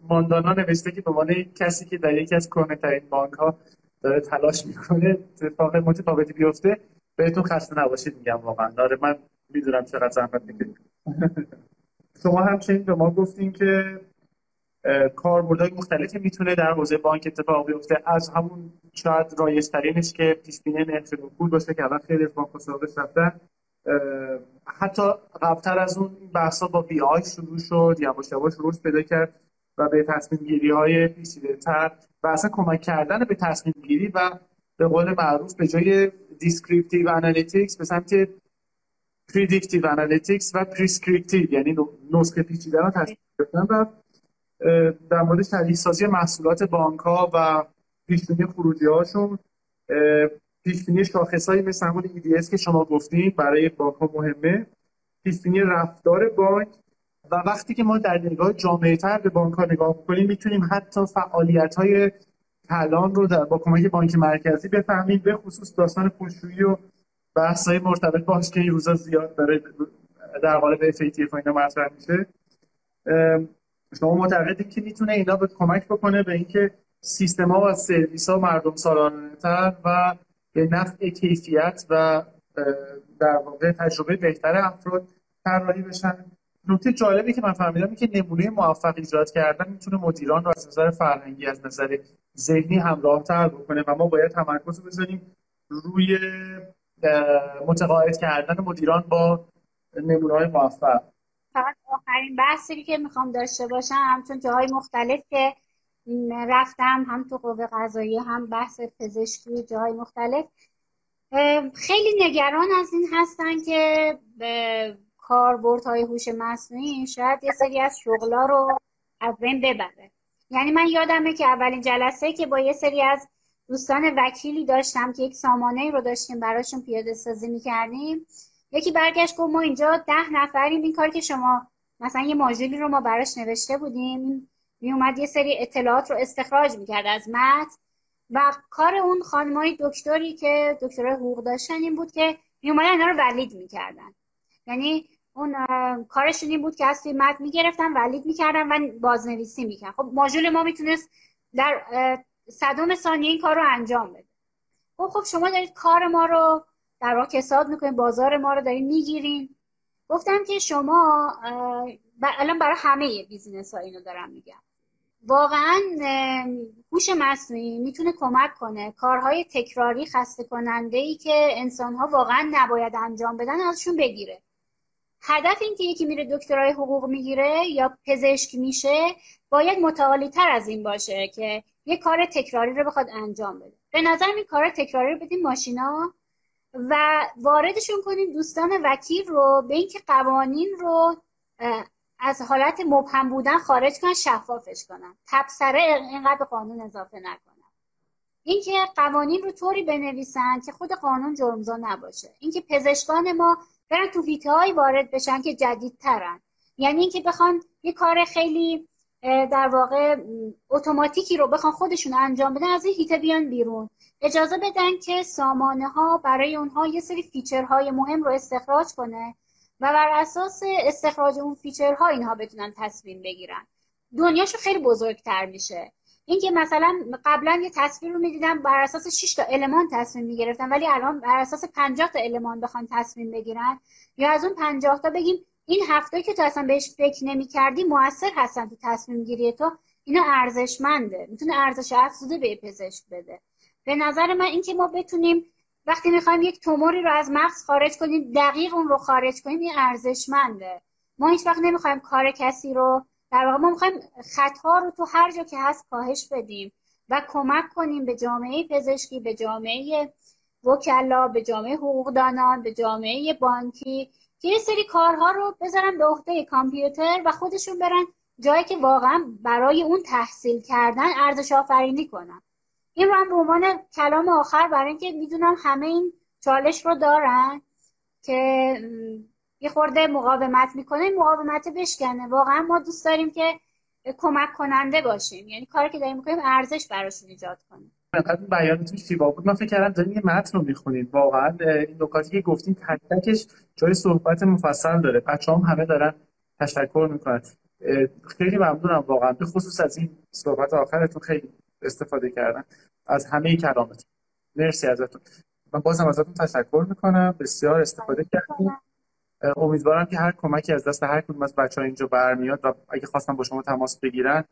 ماندانا نوشته که به عنوان کسی که در یکی از کهنه‌ترین بانک ها داره تلاش می‌کنه اتفاق متفاوتی بیفته بهتون خسته نباشید میگم واقعا. داره من می‌دونم چقدر زحمت می‌کشید شما همچنین به ما گفتین که کاربردهای مختلفی می‌تونه در حوزه بانک اتفاق بیفته. از همون شاید رایج ترینش که پیش بینی نرخ باشه که الان خیلی از بانک سابقش رفتن. حتی قبلتر از اون بحث با بی آی شروع شد یواش یواش رشد پیدا کرد و به تصمیم گیری های پیچیده و اصلا کمک کردن به تصمیم گیری و به قول معروف به جای descriptive analytics به سمت predictive analytics و prescriptive یعنی نسخه پیچیده رو تصمیم گرفتن و در مورد شبیه سازی محصولات بانک ها و پیشبینی خروجی هاشون پیشبینی شاخص هایی مثل همون EDS که شما گفتین برای بانک ها مهمه پیشبینی رفتار بانک و وقتی که ما در نگاه جامعه تر به بانک ها نگاه کنیم می‌تونیم حتی فعالیت های کلان رو در با کمک بانک مرکزی بفهمیم به خصوص داستان پولشویی و بحث های مرتبط باش که این روزا زیاد داره در قالب FATF اینا مطرح میشه. شما معتقدید که می‌تونه اینا به کمک بکنه به اینکه سیستما و سرویس ها مردم سالانه تر و به نفع کیفیت و در واقع تجربه بهتر افراد طراحی بشن. نکته جالبی که من فهمیدم که نمونه موفق ایجاد کردن می‌تونه مدیران رو از نظر فرهنگی از نظر ذهنی همراه تر بکنه و ما باید تمرکز بزنیم روی متقاعد کردن مدیران با نمونه های موفق. فقط آخرین بحثی که می‌خوام داشته باشم چون جاهای مختلف که رفتم هم تو قوه قضایی هم بحث پزشکی جاهای مختلف. خیلی نگران از این هستن که کاربردهای هوش مصنوعی شاید یه سری از شغلا رو از بین ببره. یعنی من یادمه که اولین جلسه که با یه سری از دوستان وکیلی داشتم که یک سامانه رو داشتیم براشون پیاده سازی می‌کردیم. یکی برگشت گفت ما اینجا ده نفریم. این کار که شما مثلا یه ماژولی رو ما براش نوشته بودیم می اومد یه سری اطلاعات رو استخراج می‌کرد از متن. و کار اون خانمای دکتری که دکترای حقوق داشتن این بود که می اومدن اینا رو ولید می‌کردن. یعنی اون کارشون این بود که از توی متن می‌گرفتن ولید می‌کردن و بازنویسی می‌کردن. خب ماژول ما می‌تونست در صدم ثانیه این کار رو انجام بده. خب خب شما دارید کار ما رو در واقع کساد می‌کنید بازار ما رو دارید می‌گیرین. گفتم که شما الان برای همه بیزینس ها اینو دارم میگم. واقعا هوش مصنوعی می‌تونه کمک کنه. کارهای تکراری خسته کننده ای که انسان ها واقعا نباید انجام بدن ازشون بگیره. هدف این که یکی میره دکترای حقوق می‌گیره یا پزشک میشه باید متعالی تر از این باشه که یه کار تکراری رو بخواد انجام بده. به نظر این کار تکراری رو بدیم ماشینا و واردشون کنیم دوستان وکیل رو به اینکه قوانین رو از حالت مبهم بودن خارج کنن شفافش کنن. تبصره اینقدر قانون اضافه نکنن. اینکه قوانین رو طوری بنویسن که خود قانون جرمزا نباشه. اینکه پزشکان ما برن تو هیته وارد بشن که جدیدترن. یعنی اینکه بخوان یه کار خیلی در واقع اتوماتیکی رو بخوان خودشون انجام بدن از این هیته بیان بیرون. اجازه بدن که سامانه ها برای اونها یه سری فیچرهای مهم رو استخراج کنه و بر اساس استخراج اون فیچرها اینها بتونن تصمیم بگیرن. دنیاشو خیلی بزرگتر میشه. اینکه مثلا قبلا یه تصویر رو می‌دیدم بر اساس 6 تا المان تصمیم می‌گرفتن ولی الان بر اساس 50 تا المان بخوان تصمیم بگیرن یا از اون 50 تا بگیم این هفته که تو اصلا بهش فکر نمی‌کردی موثر هستن تو تصمیم گیری تو اینا ارزشمنده. می‌تونه ارزش افزوده به پزشک بده. به نظر من اینکه ما بتونیم وقتی می‌خوایم یک توموری رو از مغز خارج کنیم دقیق اون رو خارج کنیم این ارزشمنده. ما هیچ وقت نمی‌خوایم کار کسی رو در واقع ما می‌خوایم خطا رو تو هر جا که هست کاهش بدیم و کمک کنیم به جامعه پزشکی به جامعه وکلا به جامعه حقوقدانان به جامعه بانکی که یه سری کارها رو بذارن به عهده کامپیوتر و خودشون برن جایی که واقعا برای اون تحصیل کردن ارزش آفرینی کنن. این رو هم به عنوان کلام آخر برای اینکه می‌دونم همه این چالش رو دارن که یه خورده مقاومت می‌کنه مقاومت بشکنه. واقعا ما دوست داریم که کمک کننده باشیم. یعنی کاری که داریم می‌کنیم ارزش براشون ایجاد کنیم. این بیانتون شیوا بود؟ من فکر کردم داریم یه متن رو می‌خونید واقعا این نکاتی که گفتیم تک تکش جای صحبت مفصل داره. بچه هم همه دارن تشکر می‌کنن. خیلی ممنونم واقعا. به خصوص از این صحبت آخرتون خیلی استفاده کردن. از همه کلامتون. مرسی ازتون. من بازم ازتون تشکر می‌کنم. بسیار استفاده کردیم. امیدوارم که هر کمکی از دست هر کدوم از بچه ها اینجا برمیاد و اگه خواستن با شما تماس بگیرن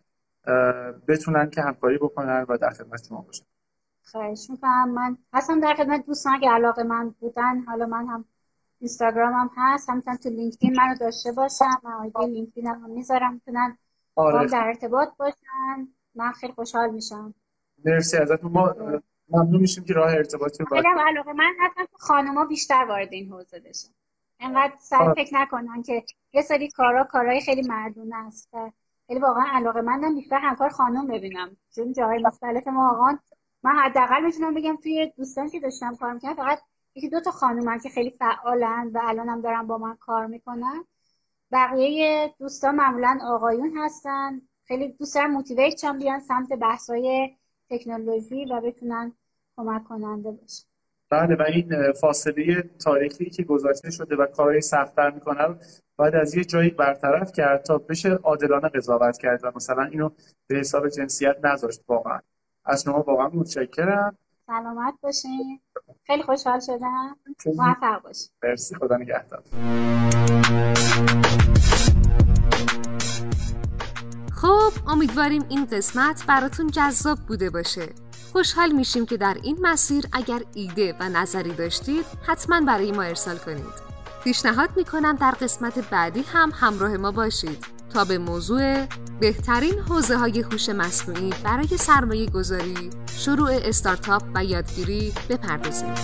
بتونن که همکاری بکنن و در خدمت شما باشن. خواهش می‌کنم من اصلا در خدمت دوستان اگه علاقه من بودن حالا من هم اینستاگرام هم هست همینطور تو لینکدین منو داشته باشم. من آیدی لینکدین هم می‌ذارم می‌تونن آره. در ارتباط باشن. من خیلی خوشحال میشم. مرسی ازتون. ما ممنون میشیم که راه ارتباطی رو علاقه من هستم که خانوما بیشتر وارد این حوزه بشن. انقدر سر. فکر نکنن که یه سری کارا کارهای خیلی مردونه است. خیلی واقعا علاقه مندم بیشتر همکار خانم ببینم. چون جاهای مختلف ما آقان من حداقل می‌تونم بگم توی دوستان که داشتم کار می‌کنم فقط یکی دو تا خانومن که خیلی فعالن و الانم دارن با من کار می‌کنن. بقیه دوستان معمولا آقایون هستن. خیلی دوست دارم موتیویت بیان سمت بحثای تکنولوژی و بتونن کمک کننده باشن. بله و این فاصله تاریخی که گذاشته شده و کارهای سختتر می‌کنه باید از یه جایی برطرف کرد تا بشه عادلانه قضاوت کرد و مثلا اینو به حساب جنسیت نذاشت واقعا. از شما واقعا متشکرم. سلامت باشین. خیلی خوشحال شدم. موفق باشین. مرسی. خدا نگهدار. خب امیدواریم این قسمت براتون جذاب بوده باشه. خوشحال میشیم که در این مسیر اگر ایده و نظری داشتید حتما برای ما ارسال کنید پیشنهاد می‌کنم در قسمت بعدی هم همراه ما باشید تا به موضوع بهترین حوزه های هوش مصنوعی برای سرمایه گذاری، شروع استارتاپ و یادگیری بپردازیم.